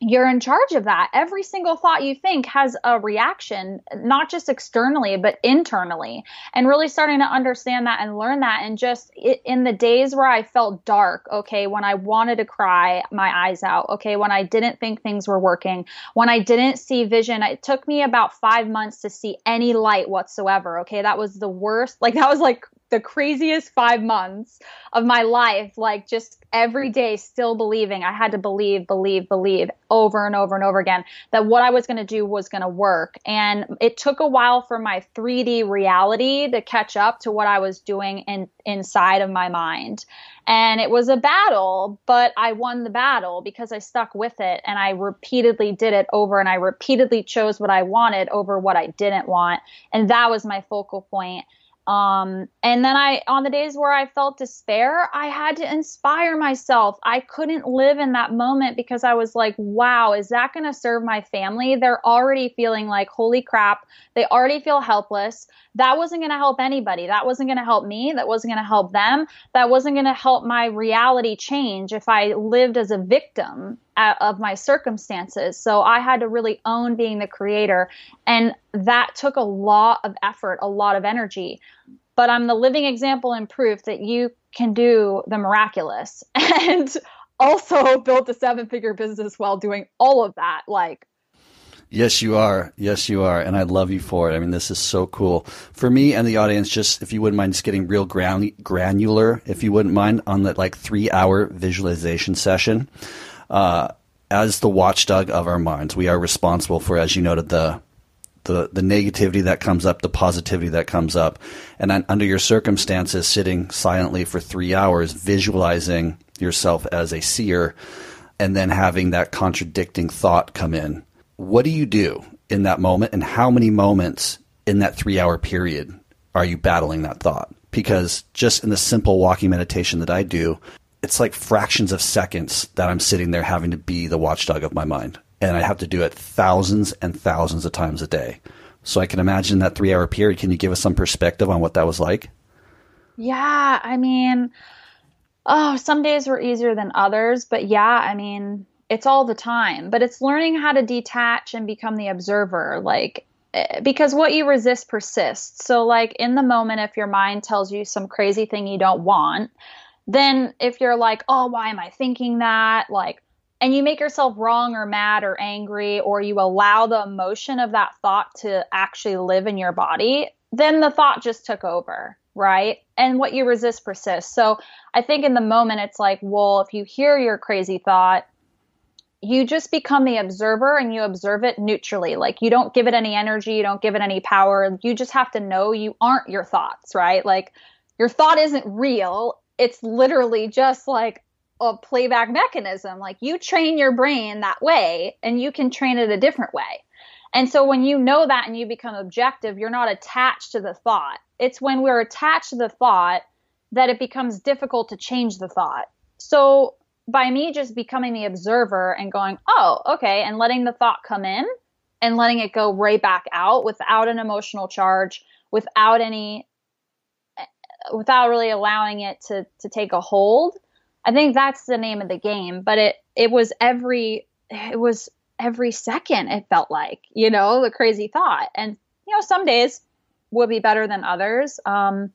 you're in charge of that. Every single thought you think has a reaction, not just externally, but internally. And really starting to understand that and learn that. And just in the days where I felt dark, okay, when I wanted to cry my eyes out, okay, when I didn't think things were working, when I didn't see vision, it took me about five months to see any light whatsoever, okay? That was the worst. Like, that was like the craziest five months of my life, like just every day still believing I had to believe, believe, believe over and over and over again that what I was going to do was going to work. And it took a while for my 3D reality to catch up to what I was doing in, inside of my mind. And it was a battle, but I won the battle because I stuck with it and I repeatedly did it over and I repeatedly chose what I wanted over what I didn't want. And that was my focal point Um, and then I, on the days where I felt despair, I had to inspire myself. I couldn't live in that moment because I was like, wow, is that going to serve my family? They're already feeling like, holy crap. They already feel helpless. That wasn't going to help anybody. That wasn't going to help me. That wasn't going to help them. That wasn't going to help my reality change if I lived as a victim of my circumstances. So I had to really own being the creator. And that took a lot of effort, a lot of energy. But I'm the living example and proof that you can do the miraculous and also build a seven figure business while doing all of that. Like, Yes, you are. Yes, you are. And I love you for it. I mean, this is so cool. For me and the audience, just if you wouldn't mind just getting real gran- granular, if you wouldn't mind, on that like three hour visualization session. Uh, as the watchdog of our minds, we are responsible for, as you noted, the the the negativity that comes up, the positivity that comes up, and under your circumstances, sitting silently for three hours, visualizing yourself as a seer, and then having that contradicting thought come in. What do you do in that moment, and how many moments in that three hour period are you battling that thought? Because just in the simple walking meditation that I do, it's like fractions of seconds that I'm sitting there having to be the watchdog of my mind. And I have to do it thousands and thousands of times a day. So I can imagine that three hour period. Can you give us some perspective on what that was like? Yeah, I mean, oh, some days were easier than others, but yeah, I mean, it's all the time. But it's learning how to detach and become the observer. Like, eh, because what you resist persists. So, like, in the moment, if your mind tells you some crazy thing you don't want, then if you're like, oh, why am I thinking that? Like, and you make yourself wrong or mad or angry, or you allow the emotion of that thought to actually live in your body, then the thought just took over, right? And what you resist persists. So I think in the moment, it's like, well, if you hear your crazy thought, you just become the observer and you observe it neutrally. Like you don't give it any energy, you don't give it any power. You just have to know you aren't your thoughts, right? Like your thought isn't real it's literally just like a playback mechanism. Like you train your brain that way and you can train it a different way. And so when you know that and you become objective, you're not attached to the thought. It's when we're attached to the thought that it becomes difficult to change the thought. So by me just becoming the observer and going, oh, okay, and letting the thought come in and letting it go right back out without an emotional charge, without any without really allowing it to to take a hold. I think that's the name of the game. But it it was every it was every second it felt like you know the crazy thought, and you know some days will be better than others. Um,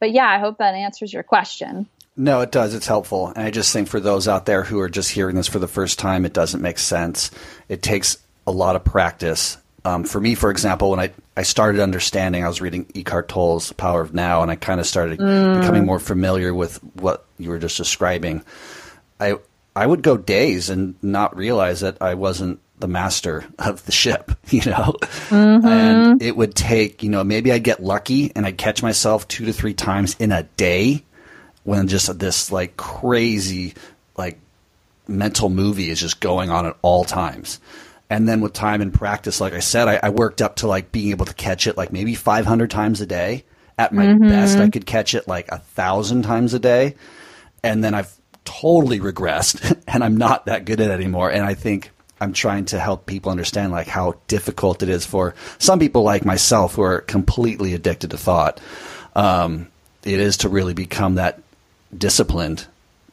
but yeah, I hope that answers your question. No, it does. It's helpful. And I just think for those out there who are just hearing this for the first time, it doesn't make sense. It takes a lot of practice um, for me, for example, when I, I started understanding, I was reading Eckhart Tolle's Power of Now, and I kind of started mm. becoming more familiar with what you were just describing. I I would go days and not realize that I wasn't the master of the ship, you know, mm-hmm. and it would take, you know, maybe I'd get lucky and I'd catch myself two to three times in a day when just this like crazy, like mental movie is just going on at all times. And then with time and practice, like I said, I, I worked up to like being able to catch it like maybe 500 times a day. At my mm-hmm. best, I could catch it like a thousand times a day. And then I've totally regressed and I'm not that good at it anymore. And I think I'm trying to help people understand like how difficult it is for some people like myself who are completely addicted to thought. Um, it is to really become that disciplined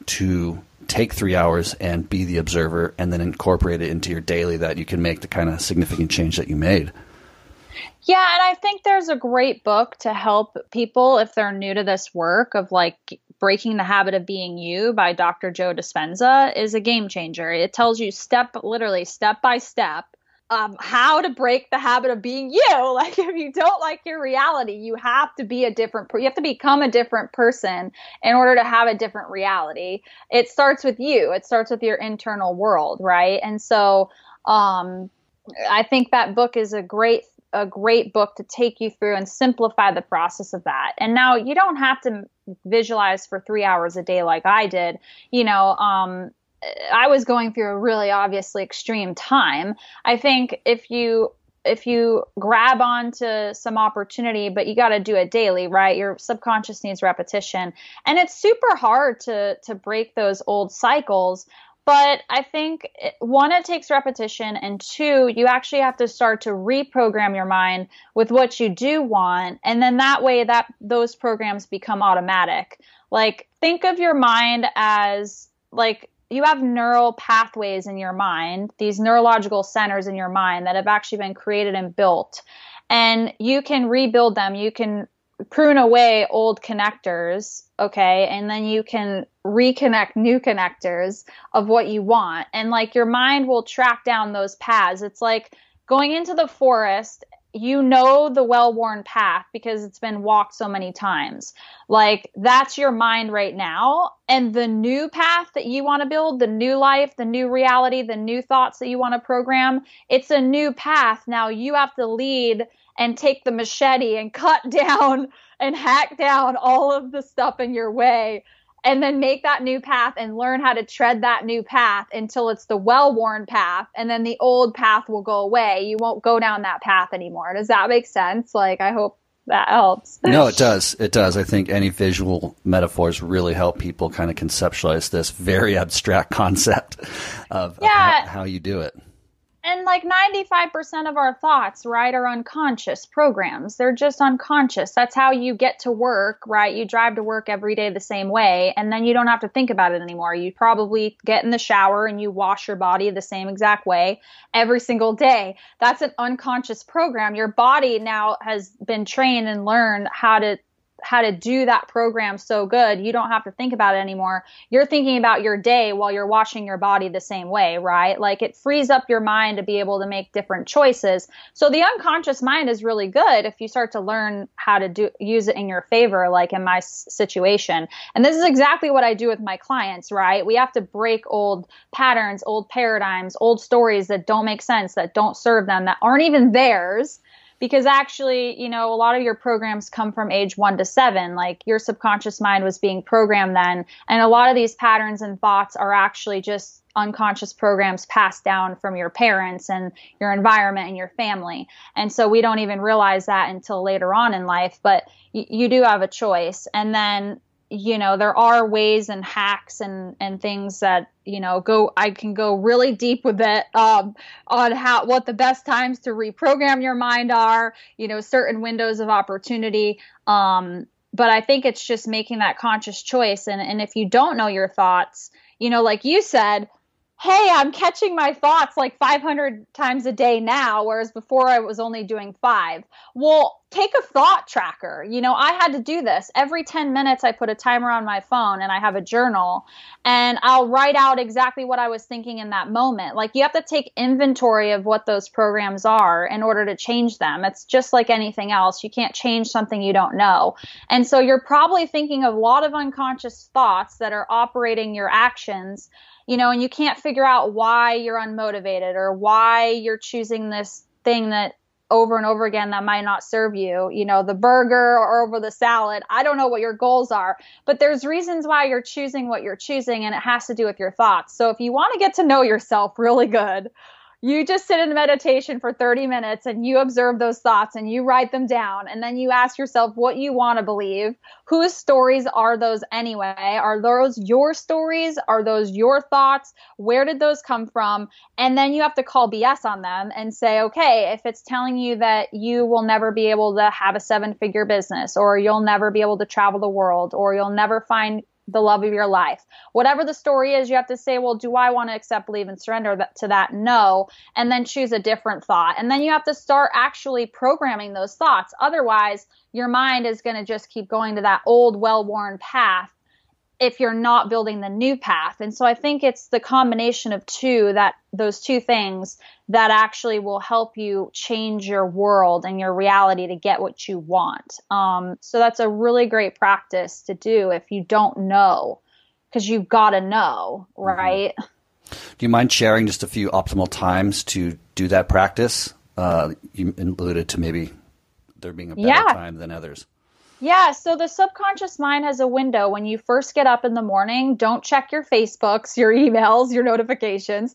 to take three hours and be the observer and then incorporate it into your daily that you can make the kind of significant change that you made. Yeah, and I think there's a great book to help people if they're new to this work of like Breaking the Habit of Being You by Dr. Joe Dispenza is a game changer. It tells you step literally step by step um, how to break the habit of being you. Like if you don't like your reality, you have to be a different. You have to become a different person in order to have a different reality. It starts with you. It starts with your internal world, right? And so, um, I think that book is a great a great book to take you through and simplify the process of that. And now you don't have to visualize for three hours a day like I did. You know, um, I was going through a really obviously extreme time. I think if you if you grab onto some opportunity but you got to do it daily right your subconscious needs repetition and it's super hard to to break those old cycles but I think one, it takes repetition, and two, you actually have to start to reprogram your mind with what you do want, and then that way, that those programs become automatic. Like think of your mind as like you have neural pathways in your mind, these neurological centers in your mind that have actually been created and built, and you can rebuild them. You can prune away old connectors, okay, and then you can reconnect new connectors of what you want. And like your mind will track down those paths. It's like going into the forest you know the well worn path because it's been walked so many times. Like that's your mind right now. And the new path that you want to build, the new life, the new reality, the new thoughts that you want to program, it's a new path. Now you have to lead and take the machete and cut down and hack down all of the stuff in your way and then make that new path and learn how to tread that new path until it's the well worn path and then the old path will go away. You won't go down that path anymore. Does that make sense? Like i hope that helps. No it does. It does. I think any visual metaphors really help people kind of conceptualize this very abstract concept of, yeah. of how, how you do it and like 95% of our thoughts, right, are unconscious programs. They're just unconscious. That's how you get to work, right? You drive to work every day the same way, and then you don't have to think about it anymore. You probably get in the shower and you wash your body the same exact way every single day. That's an unconscious program. Your body now has been trained and learned how to how to do that program so good you don't have to think about it anymore. You're thinking about your day while you're washing your body the same way right? Like it frees up your mind to be able to make different choices. So the unconscious mind is really good if you start to learn how to do use it in your favor like in my situation. And this is exactly what i do with my clients right? We have to break old patterns old paradigms old stories that don't make sense that don't serve them that aren't even theirs because actually, you know, a lot of your programs come from age one to seven. Like your subconscious mind was being programmed then. And a lot of these patterns and thoughts are actually just unconscious programs passed down from your parents and your environment and your family. And so we don't even realize that until later on in life. But y- you do have a choice. And then you know there are ways and hacks and and things that you know go i can go really deep with it um, on how what the best times to reprogram your mind are you know certain windows of opportunity um, but i think it's just making that conscious choice. And and if you don't know your thoughts you know like you said hey, I'm catching my thoughts like 500 times a day now, whereas before I was only doing five. Well, take a thought tracker. You know, I had to do this. Every 10 minutes, I put a timer on my phone and I have a journal and I'll write out exactly what I was thinking in that moment. Like, you have to take inventory of what those programs are in order to change them. It's just like anything else. You can't change something you don't know. And so you're probably thinking of a lot of unconscious thoughts that are operating your actions you know, and you can't figure out why you're unmotivated or why you're choosing this thing that over and over again that might not serve you, you know, the burger or over the salad. I don't know what your goals are, but there's reasons why you're choosing what you're choosing and it has to do with your thoughts. So if you want to get to know yourself really good, you just sit in meditation for 30 minutes and you observe those thoughts and you write them down. And then you ask yourself what you want to believe. Whose stories are those anyway? Are those your stories? Are those your thoughts? Where did those come from? And then you have to call bs on them and say okay if it's telling you that you will never be able to have a seven figure business or you'll never be able to travel the world or you'll never find the love of your life. Whatever the story is, you have to say, well, do I want to accept, believe, and surrender to that? No. And then choose a different thought. And then you have to start actually programming those thoughts. Otherwise, your mind is going to just keep going to that old, well worn path if you're not building the new path. And so I think it's the combination of two that those two things that actually will help you change your world and your reality to get what you want. Um, so that's a really great practice to do if you don't know, because you've got to know, mm-hmm. right? Do you mind sharing just a few optimal times to do that practice? Uh, you alluded to maybe there being a better yeah. time than others. Yeah, so the subconscious mind has a window. When you first get up in the morning, don't check your Facebooks, your emails, your notifications.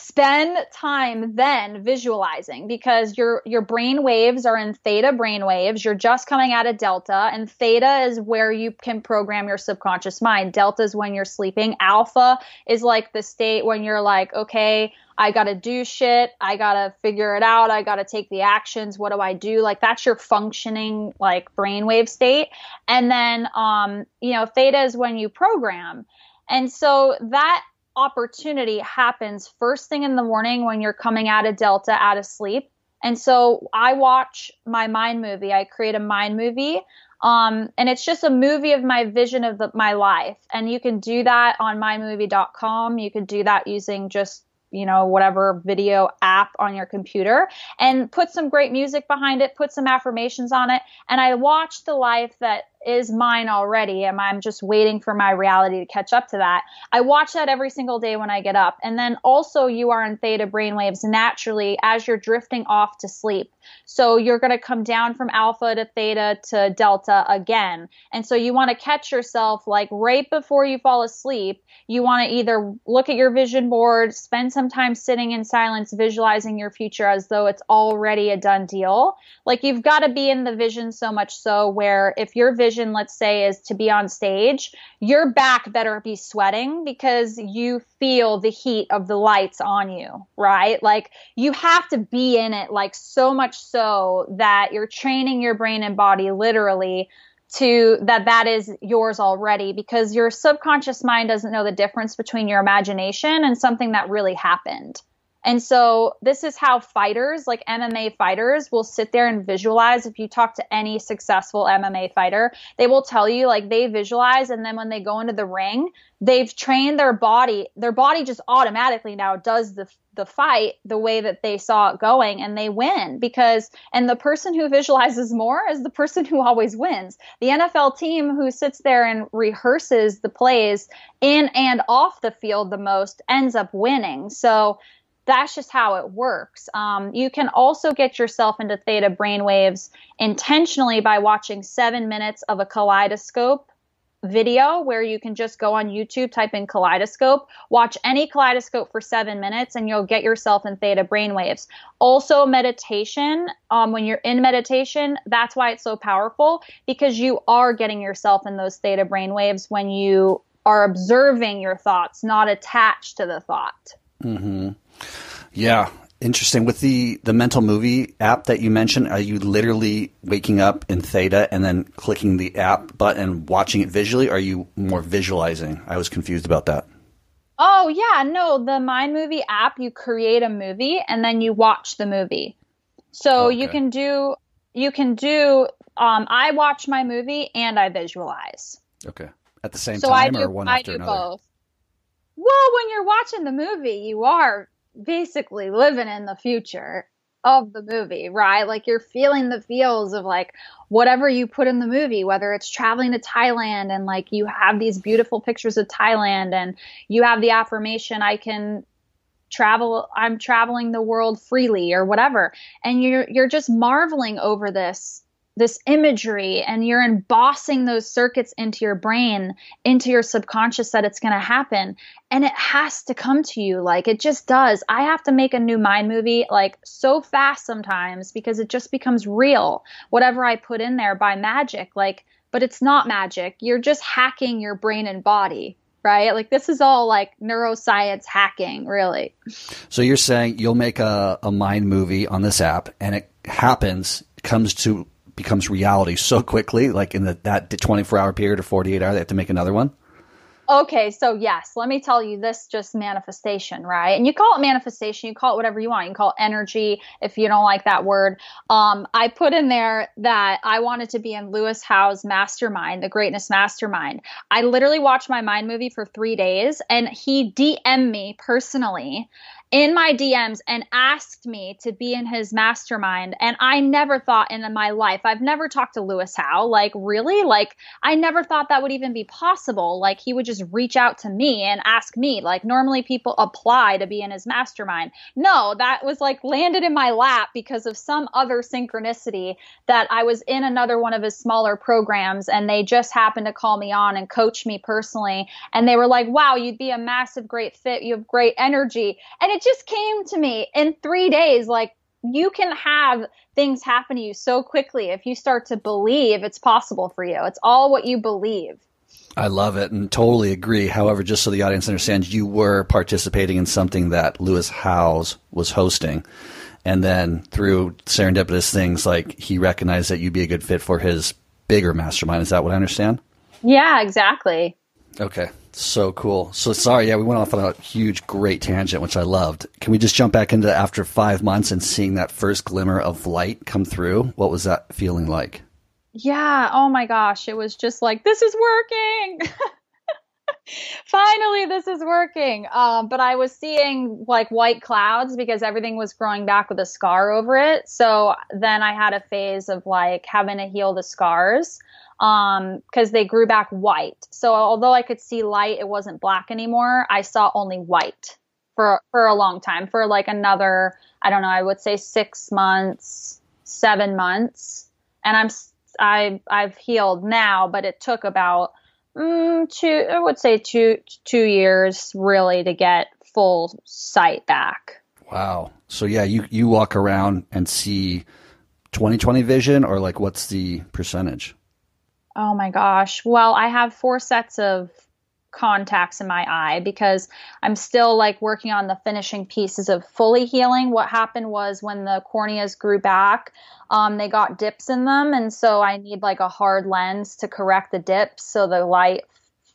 Spend time then visualizing because your your brain waves are in theta brain waves. You're just coming out of delta and theta is where you can program your subconscious mind. Delta is when you're sleeping. Alpha is like the state when you're like okay i gotta do shit. I gotta figure it out. I gotta take the actions. What do i do? Like that's your functioning like brainwave state. And then um you know theta is when you program. And so that opportunity happens first thing in the morning when you're coming out of Delta out of sleep. And so I watch my mind movie. I create a mind movie. Um, and it's just a movie of my vision of the, my life. And you can do that on mindmovie.com. You can do that using just you know, whatever video app on your computer and put some great music behind it, put some affirmations on it. And I watch the life that is mine already and I'm just waiting for my reality to catch up to that. I watch that every single day when I get up. And then also you are in theta brainwaves naturally as you're drifting off to sleep. So you're going to come down from alpha to theta to delta again. And so you want to catch yourself like right before you fall asleep. You want to either look at your vision board, spend some time sitting in silence, visualizing your future as though it's already a done deal. Like you've got to be in the vision so much so where if your vision vision, let's say, is to be on stage, your back better be sweating because you feel the heat of the lights on you, right? Like you have to be in it, like so much so that you're training your brain and body literally to that that is yours already because your subconscious mind doesn't know the difference between your imagination and something that really happened. And so this is how fighters, like MMA fighters, will sit there and visualize. If you talk to any successful MMA fighter, they will tell you like they visualize and then when they go into the ring, they've trained their body. Their body just automatically now does the the fight the way that they saw it going and they win because and the person who visualizes more is the person who always wins. The NFL team who sits there and rehearses the plays in and off the field the most ends up winning. So that's just how it works. Um, you can also get yourself into theta brainwaves intentionally by watching seven minutes of a kaleidoscope video where you can just go on YouTube, type in kaleidoscope, watch any kaleidoscope for seven minutes, and you'll get yourself in theta brainwaves. Also, meditation, um, when you're in meditation, that's why it's so powerful because you are getting yourself in those theta brainwaves when you are observing your thoughts, not attached to the thought. Mm-hmm. Yeah, interesting. With the the mental movie app that you mentioned, are you literally waking up in Theta and then clicking the app button, watching it visually? Or are you more visualizing? I was confused about that. Oh yeah, no, the Mind Movie app, you create a movie and then you watch the movie. So okay. you can do you can do um, I watch my movie and I visualize. Okay. At the same so time do, or one I after another? Both. Well, when you're watching the movie, you are basically living in the future of the movie, right? Like you're feeling the feels of like whatever you put in the movie, whether it's traveling to Thailand and like you have these beautiful pictures of Thailand and you have the affirmation, I can travel, I'm traveling the world freely or whatever. And you're, you're just marveling over this this imagery and you're embossing those circuits into your brain, into your subconscious that it's going to happen. And it has to come to you. Like it just does. I have to make a new mind movie like so fast sometimes because it just becomes real. Whatever I put in there by magic, like, but it's not magic. You're just hacking your brain and body right? Like this is all like neuroscience hacking, really. So you're saying you'll make a, a mind movie on this app and it happens, comes to becomes reality so quickly, like in the, that 24 hour period or 48 hour, they have to make another one? Okay, so yes, let me tell you this just manifestation, right? And you call it manifestation, you call it whatever you want. You can call it energy if you don't like that word. Um, I put in there that I wanted to be in Lewis Howes' mastermind, the greatness mastermind. I literally watched my mind movie for three days and he DM'd me personally in my DMs and asked me to be in his mastermind. And I never thought in my life, I've never talked to Lewis Howe. Like, really? Like, I never thought that would even be possible. Like, he would just reach out to me and ask me. Like, normally people apply to be in his mastermind. No, that was like landed in my lap because of some other synchronicity that I was in another one of his smaller programs and they just happened to call me on and coach me personally. And they were like, wow, you'd be a massive, great fit. You have great energy. And it it just came to me in three days. Like you can have things happen to you so quickly if you start to believe it's possible for you. It's all what you believe. I love it and totally agree. However, just so the audience understands, you were participating in something that Lewis Howes was hosting. And then through serendipitous things, like he recognized that you'd be a good fit for his bigger mastermind. Is that what I understand? Yeah, exactly. Okay. So cool. So sorry, yeah, we went off on a huge, great tangent, which I loved. Can we just jump back into after five months and seeing that first glimmer of light come through? What was that feeling like? Yeah. Oh my gosh. It was just like, this is working. Finally, this is working. Um, but I was seeing like white clouds because everything was growing back with a scar over it. So then I had a phase of like having to heal the scars um because they grew back white. So although i could see light it wasn't black anymore i saw only white for for a long time for like another i don't know i would say six months seven months. And i'm i i've healed now but it took about mm, two i would say two two years really to get full sight back. Wow. So yeah you you walk around and see 2020 vision or like what's the percentage Oh my gosh. Well, I have four sets of contacts in my eye because I'm still like working on the finishing pieces of fully healing. What happened was when the corneas grew back, um, they got dips in them. And so I need like a hard lens to correct the dips so the light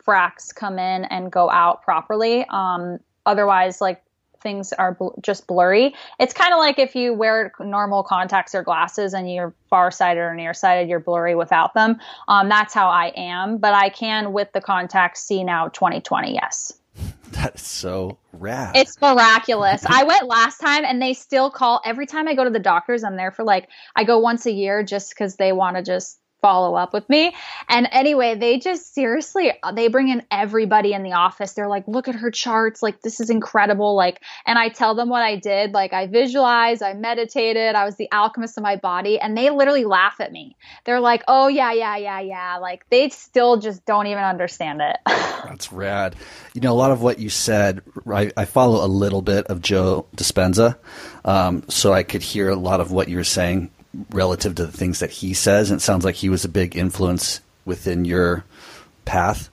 fracks come in and go out properly. Um, otherwise, like things are bl- just blurry. It's kind of like if you wear normal contacts or glasses and you're farsighted or nearsighted, you're blurry without them. Um, that's how I am, but I can with the contacts see now 2020. Yes. That's so rad. It's miraculous. I went last time and they still call every time I go to the doctors. I'm there for like, I go once a year just because they want to just follow up with me. And anyway, they just seriously they bring in everybody in the office. They're like, "Look at her charts. Like this is incredible." Like and I tell them what I did. Like I visualized, I meditated, I was the alchemist of my body, and they literally laugh at me. They're like, "Oh yeah, yeah, yeah, yeah." Like they still just don't even understand it. That's rad. You know, a lot of what you said, I, I follow a little bit of Joe Dispenza, um, so I could hear a lot of what you were saying relative to the things that he says. And it sounds like he was a big influence within your path.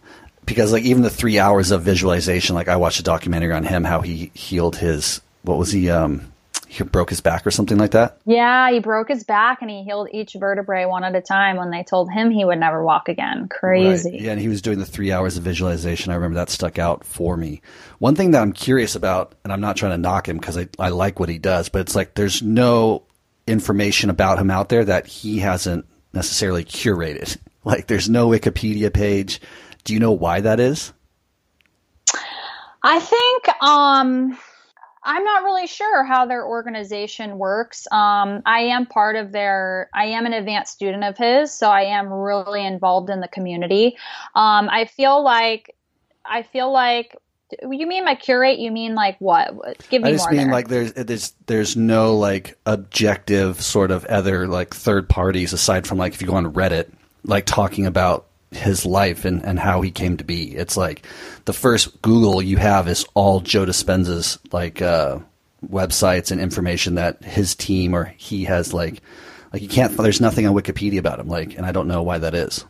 Because like even the three hours of visualization, like I watched a documentary on him, how he healed his what was he um he broke his back or something like that. Yeah, he broke his back and he healed each vertebrae one at a time when they told him he would never walk again. Crazy. Right. Yeah, and he was doing the three hours of visualization. I remember that stuck out for me. One thing that I'm curious about, and I'm not trying to knock him because I, I like what he does, but it's like there's no information about him out there that he hasn't necessarily curated. Like there's no Wikipedia page. Do you know why that is? I think um I'm not really sure how their organization works. Um, I am part of their, I am an advanced student of his, so I am really involved in the community. Um, I feel like, I feel like you mean by curate? You mean like what? Give me I just more mean there. like there's there's there's no like objective sort of other like third parties aside from like if you go on Reddit like talking about his life and, and how he came to be. It's like the first Google you have is all Joe Dispenza's like uh, websites and information that his team or he has like like you can't there's nothing on Wikipedia about him like and I don't know why that is.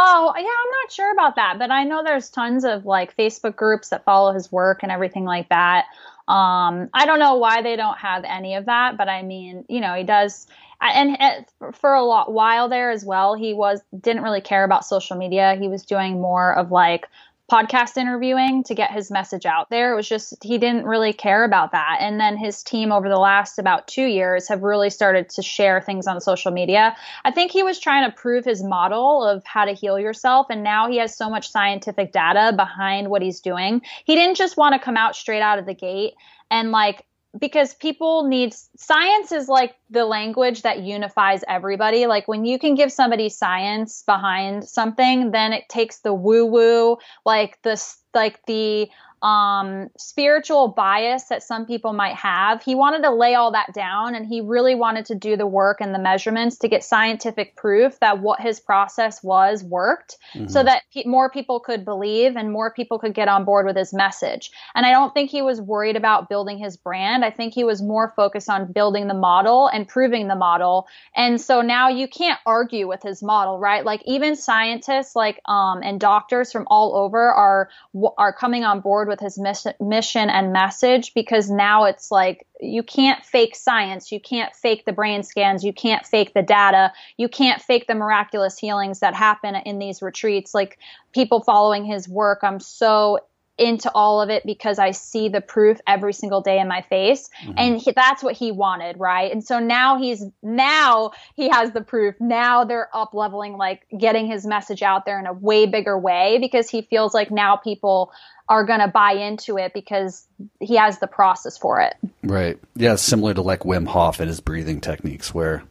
Oh, yeah, I'm not sure about that, but I know there's tons of like Facebook groups that follow his work and everything like that. Um, I don't know why they don't have any of that, but I mean, you know, he does. And, and for a lot while there as well, he was didn't really care about social media. He was doing more of like podcast interviewing to get his message out there. It was just he didn't really care about that. And then his team over the last about 2 years have really started to share things on social media. I think he was trying to prove his model of how to heal yourself and now he has so much scientific data behind what he's doing. He didn't just want to come out straight out of the gate and like because people need science is like the language that unifies everybody. Like when you can give somebody science behind something then it takes the woo woo like the like the um, spiritual bias that some people might have. He wanted to lay all that down and he really wanted to do the work and the measurements to get scientific proof that what his process was worked mm-hmm. so that pe- more people could believe and more people could get on board with his message. And I don't think he was worried about building his brand. I think he was more focused on building the model and proving the model. And so now you can't argue with his model, right? Like even scientists like um, and doctors from all over are are coming on board with his mission and message because now it's like you can't fake science, you can't fake the brain scans, you can't fake the data, you can't fake the miraculous healings that happen in these retreats. Like people following his work, I'm so into all of it because I see the proof every single day in my face. Mm-hmm. And he, that's what he wanted, right? And so now he's, now he has the proof. Now they're up leveling, like getting his message out there in a way bigger way because he feels like now people are going to buy into it because he has the process for it. Right. Yeah. Similar to like Wim Hof and his breathing techniques, where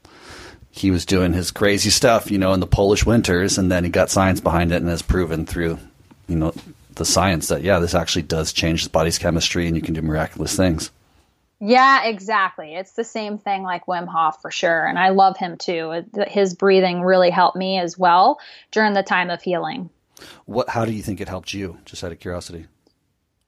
he was doing his crazy stuff, you know, in the Polish winters, and then he got science behind it and has proven through, you know, the science that, yeah, this actually does change the body's chemistry and you can do miraculous things. Yeah, exactly. It's the same thing like Wim Hof for sure. And I love him too. His breathing really helped me as well during the time of healing. What? How do you think it helped you? Just out of curiosity.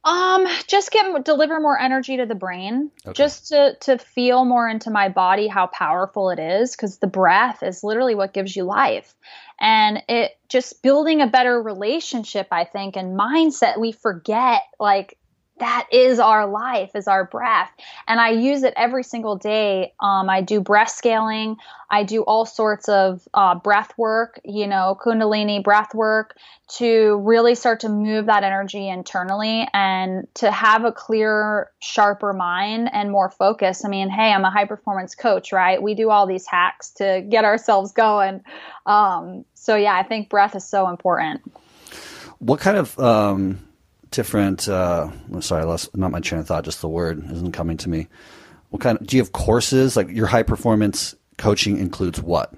Um, just get deliver more energy to the brain, okay. just to to feel more into my body how powerful it is, because the breath is literally what gives you life, and it just building a better relationship, I think, and mindset. We forget like that is our life is our breath. And i use it every single day. Um, i do breath scaling. I do all sorts of uh, breath work you know kundalini breath work to really start to move that energy internally and to have a clearer sharper mind and more focus. I mean hey i'm a high performance coach right? We do all these hacks to get ourselves going. Um, so yeah i think breath is so important. What kind of um different. Uh, sorry, I lost not my train of thought. Just the word isn't coming to me. What kind of do you have courses? Like your high performance coaching includes what?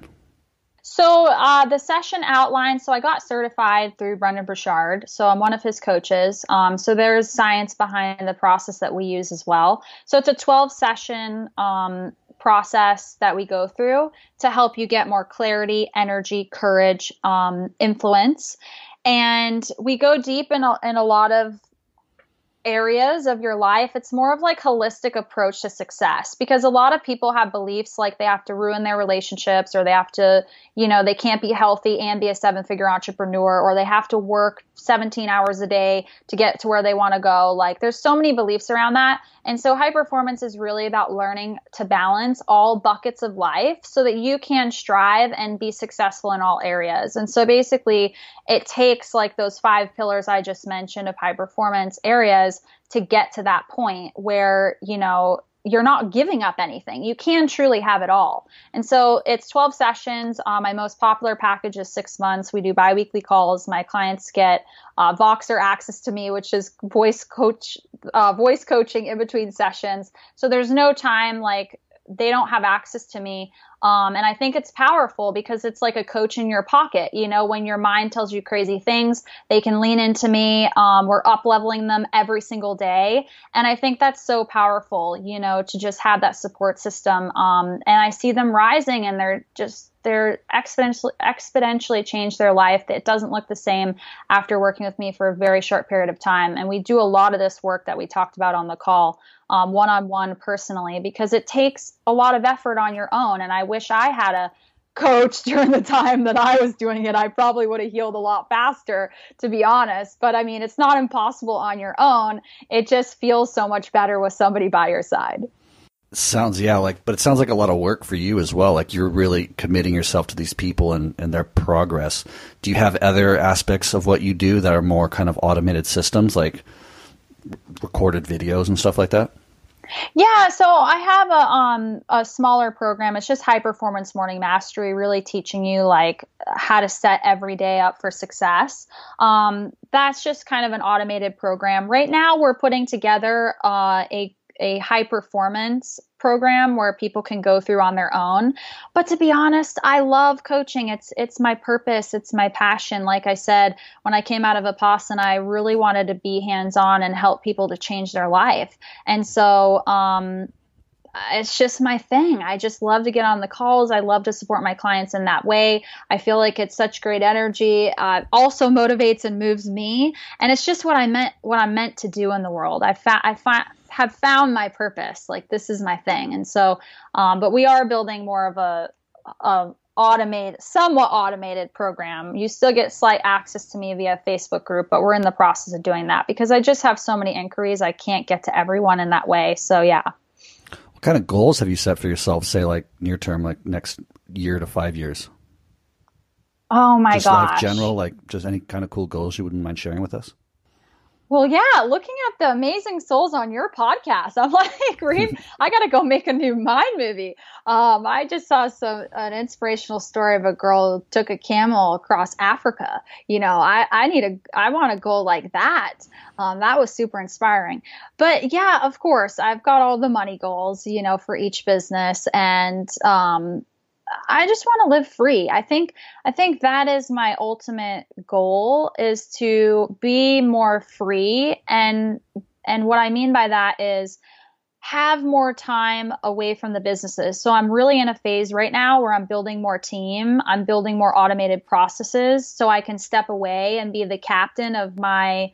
So uh, the session outline. So I got certified through Brendon Burchard. So I'm one of his coaches. Um, so there's science behind the process that we use as well. So it's a 12 session um, process that we go through to help you get more clarity, energy, courage, um, influence and we go deep in a, in a lot of areas of your life it's more of like holistic approach to success. Because a lot of people have beliefs like they have to ruin their relationships or they have to you know they can't be healthy and be a seven figure entrepreneur or they have to work 17 hours a day to get to where they want to go. Like there's so many beliefs around that. And so high performance is really about learning to balance all buckets of life so that you can strive and be successful in all areas. And so basically, it takes like those five pillars I just mentioned of high performance areas to get to that point where, you know, you're not giving up anything. You can truly have it all. And so it's 12 sessions. Um, my most popular package is six months. We do biweekly calls. My clients get uh, Voxer access to me, which is voice coach, uh, voice coaching in between sessions. So there's no time like they don't have access to me. Um, and I think it's powerful because it's like a coach in your pocket. You know, when your mind tells you crazy things, they can lean into me. Um, we're up leveling them every single day. And I think that's so powerful, you know, to just have that support system. Um, and I see them rising and they're just they're exponentially exponentially change their life. It doesn't look the same after working with me for a very short period of time. And we do a lot of this work that we talked about on the call, one on one personally, because it takes a lot of effort on your own. And I wish I had a coach during the time that I was doing it, I probably would have healed a lot faster, to be honest. But I mean, it's not impossible on your own. It just feels so much better with somebody by your side. Sounds yeah, like but it sounds like a lot of work for you as well. Like you're really committing yourself to these people and, and their progress. Do you have other aspects of what you do that are more kind of automated systems, like recorded videos and stuff like that? Yeah, so I have a um a smaller program. It's just high performance morning mastery, really teaching you like how to set every day up for success. Um, that's just kind of an automated program. Right now, we're putting together uh, a a high performance program where people can go through on their own. But to be honest, I love coaching. It's it's my purpose, it's my passion. Like I said, when I came out of Vipassana, I really wanted to be hands-on and help people to change their life. And so um, it's just my thing. I just love to get on the calls. I love to support my clients in that way. I feel like it's such great energy. Uh, also motivates and moves me, and it's just what I meant. What I'm meant to do in the world. I fa- I fi- have found my purpose. Like this is my thing, and so. Um, but we are building more of a, a automated, somewhat automated program. You still get slight access to me via Facebook group, but we're in the process of doing that because I just have so many inquiries. I can't get to everyone in that way. So yeah. What kind of goals have you set for yourself, say like near term, like next year to five years? Oh my just gosh. life general, like just any kind of cool goals you wouldn't mind sharing with us? Well, yeah, looking at the amazing souls on your podcast, I'm like, read, I got to go make a new Mind movie. Um, I just saw some an inspirational story of a girl who took a camel across Africa. You know, I, I need a, I want a goal like that. Um, that was super inspiring. But yeah, of course, I've got all the money goals, you know, for each business, and um, I just want to live free. I think I think that is my ultimate goal is to be more free and and what I mean by that is have more time away from the businesses. So I'm really in a phase right now where I'm building more team, I'm building more automated processes so I can step away and be the captain of my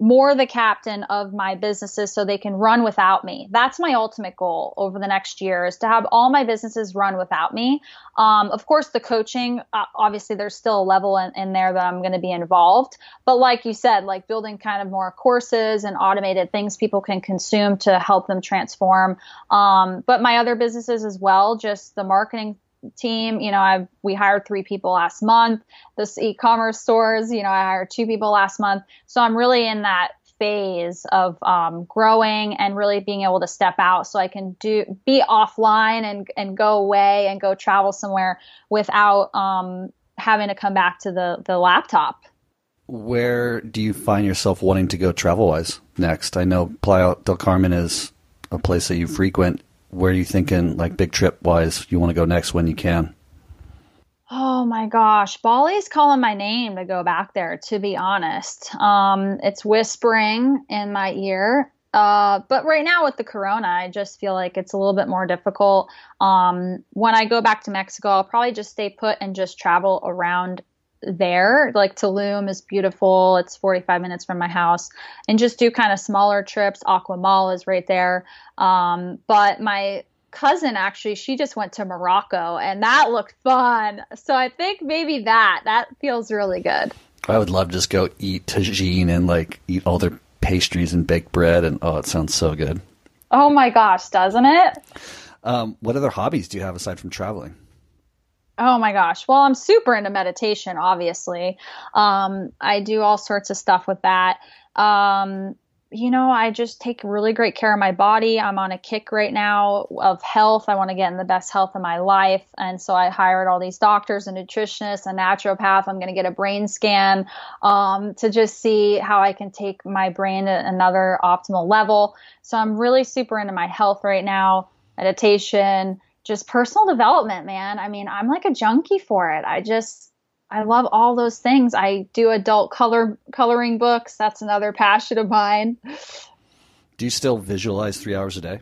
more the captain of my businesses so they can run without me. That's my ultimate goal over the next year is to have all my businesses run without me. Um, of course, the coaching, uh, obviously, there's still a level in, in there that I'm going to be involved. But like you said, like building kind of more courses and automated things people can consume to help them transform. Um, but my other businesses as well, just the marketing team. You know, I we hired three people last month. This e-commerce stores, you know, I hired two people last month. So I'm really in that phase of um, growing and really being able to step out so I can do be offline and and go away and go travel somewhere without um, having to come back to the the laptop. Where do you find yourself wanting to go travel wise next? I know Playa del Carmen is a place that you frequent where are you thinking, like big trip wise, you want to go next when you can? Oh my gosh, Bali's calling my name to go back there. To be honest, um, it's whispering in my ear. Uh, but right now with the corona, I just feel like it's a little bit more difficult. Um, when I go back to Mexico, I'll probably just stay put and just travel around there. Like Tulum is beautiful. It's 45 minutes from my house and just do kind of smaller trips. Akumal is right there. Um, but my cousin actually, she just went to Morocco and that looked fun. So I think maybe that, that feels really good. I would love to just go eat tagine and like eat all their pastries and baked bread. And oh, it sounds so good. Oh my gosh, doesn't it? Um, what other hobbies do you have aside from traveling? Oh my gosh. Well, I'm super into meditation, obviously. Um, I do all sorts of stuff with that. Um, you know, I just take really great care of my body. I'm on a kick right now of health. I want to get in the best health of my life. And so I hired all these doctors, a nutritionist, a naturopath. I'm going to get a brain scan um, to just see how I can take my brain to another optimal level. So I'm really super into my health right now, meditation just personal development, man. I mean, I'm like a junkie for it. I just I love all those things. I do adult color coloring books. That's another passion of mine. Do you still visualize 3 hours a day?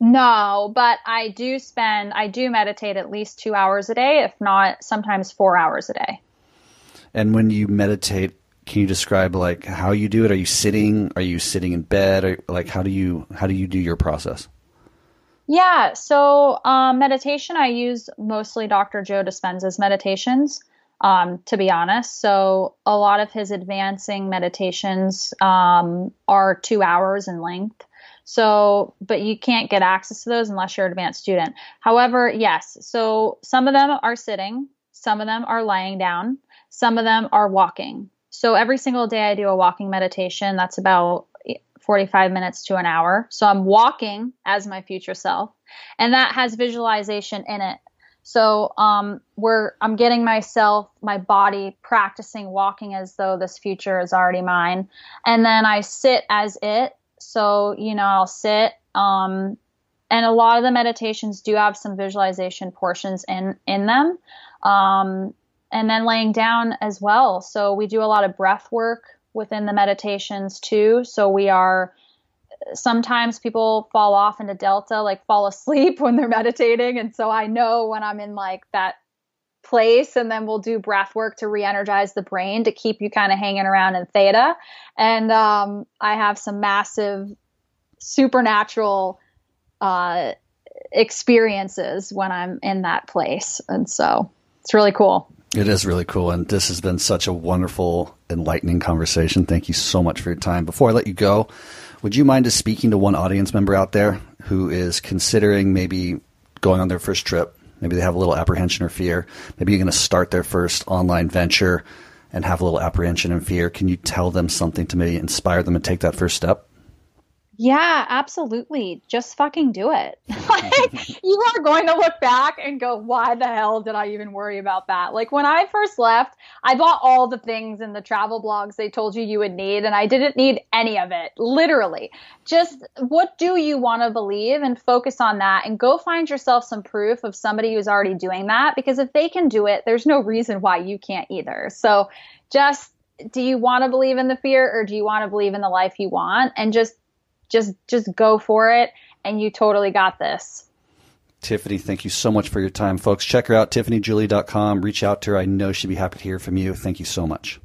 No, but I do spend I do meditate at least 2 hours a day, if not sometimes 4 hours a day. And when you meditate, can you describe like how you do it? Are you sitting? Are you sitting in bed? Or like how do you how do you do your process? Yeah, so um, meditation, I use mostly Dr. Joe Dispenza's meditations, um, to be honest. So a lot of his advancing meditations um, are two hours in length. So, but you can't get access to those unless you're an advanced student. However, yes, so some of them are sitting, some of them are lying down, some of them are walking. So every single day I do a walking meditation. That's about 45 minutes to an hour. So I'm walking as my future self, and that has visualization in it. So um, where I'm getting myself, my body practicing walking as though this future is already mine, and then I sit as it. So you know, I'll sit um, and a lot of the meditations do have some visualization portions in in them um, and then laying down as well so we do a lot of breath work within the meditations too. So we are sometimes people fall off into delta like fall asleep when they're meditating. And so i know when i'm in like that place and then we'll do breath work to re-energize the brain to keep you kind of hanging around in theta. And um, i have some massive supernatural uh, experiences when i'm in that place. And so it's really cool it is really cool and this has been such a wonderful enlightening conversation thank you so much for your time before i let you go would you mind just speaking to one audience member out there who is considering maybe going on their first trip Maybe they have a little apprehension or fear. Maybe you're going to start their first online venture and have a little apprehension and fear. Can you tell them something to maybe inspire them and take that first step? Yeah, absolutely. Just fucking do it. like, you are going to look back and go, why the hell did I even worry about that? Like when I first left, I bought all the things in the travel blogs they told you you would need, and I didn't need any of it, literally. Just what do you want to believe and focus on that and go find yourself some proof of somebody who's already doing that because if they can do it, there's no reason why you can't either. So just do you want to believe in the fear or do you want to believe in the life you want? And just just just go for it and you totally got this. Tiffany, thank you so much for your time, folks. Check her out, tiffanyjulie.com. Reach out to her. I know she'd be happy to hear from you. Thank you so much.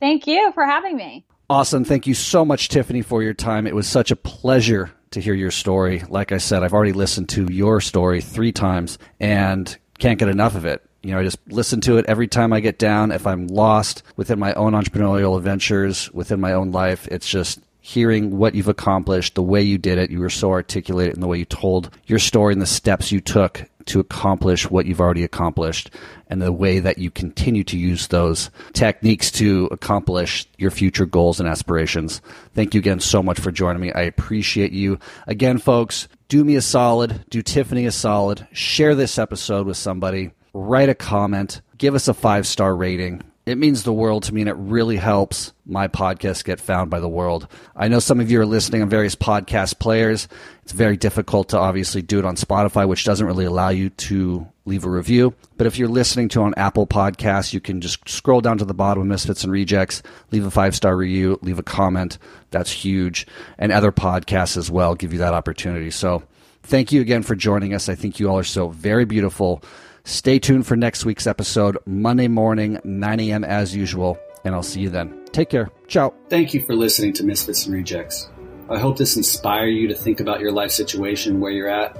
Thank you for having me. Awesome. Thank you so much, Tiffany, for your time. It was such a pleasure to hear your story. Like I said, I've already listened to your story three times and can't get enough of it. You know, I just listen to it every time I get down. If I'm lost within my own entrepreneurial adventures, within my own life, it's just hearing what you've accomplished, the way you did it. You were so articulate in the way you told your story and the steps you took to accomplish what you've already accomplished and the way that you continue to use those techniques to accomplish your future goals and aspirations. Thank you again so much for joining me. I appreciate you. Again, folks, do me a solid, do Tiffany a solid, share this episode with somebody, write a comment, give us a five star rating it means the world to me and it really helps my podcast get found by the world. I know some of you are listening on various podcast players. It's very difficult to obviously do it on Spotify, which doesn't really allow you to leave a review. But if you're listening to on Apple Podcasts, you can just scroll down to the bottom of Misfits and Rejects, leave a five star review, leave a comment. That's huge. And other podcasts as well give you that opportunity. So thank you again for joining us. I think you all are so very beautiful. Stay tuned for next week's episode, Monday morning, 9 a.m. as usual, and I'll see you then. Take care. Ciao. Thank you for listening to Misfits and Rejects. I hope this inspires you to think about your life situation, where you're at,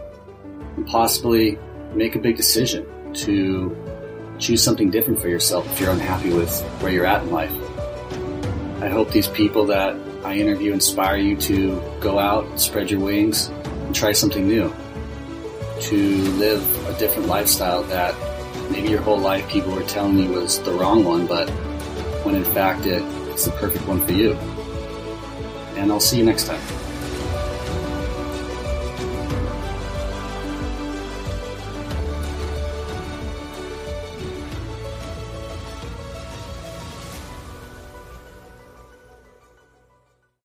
and possibly make a big decision to choose something different for yourself if you're unhappy with where you're at in life. I hope these people that I interview inspire you to go out, spread your wings, and try something new to live a different lifestyle that maybe your whole life people were telling you was the wrong one, but when in fact it, it's the perfect one for you. And I'll see you next time.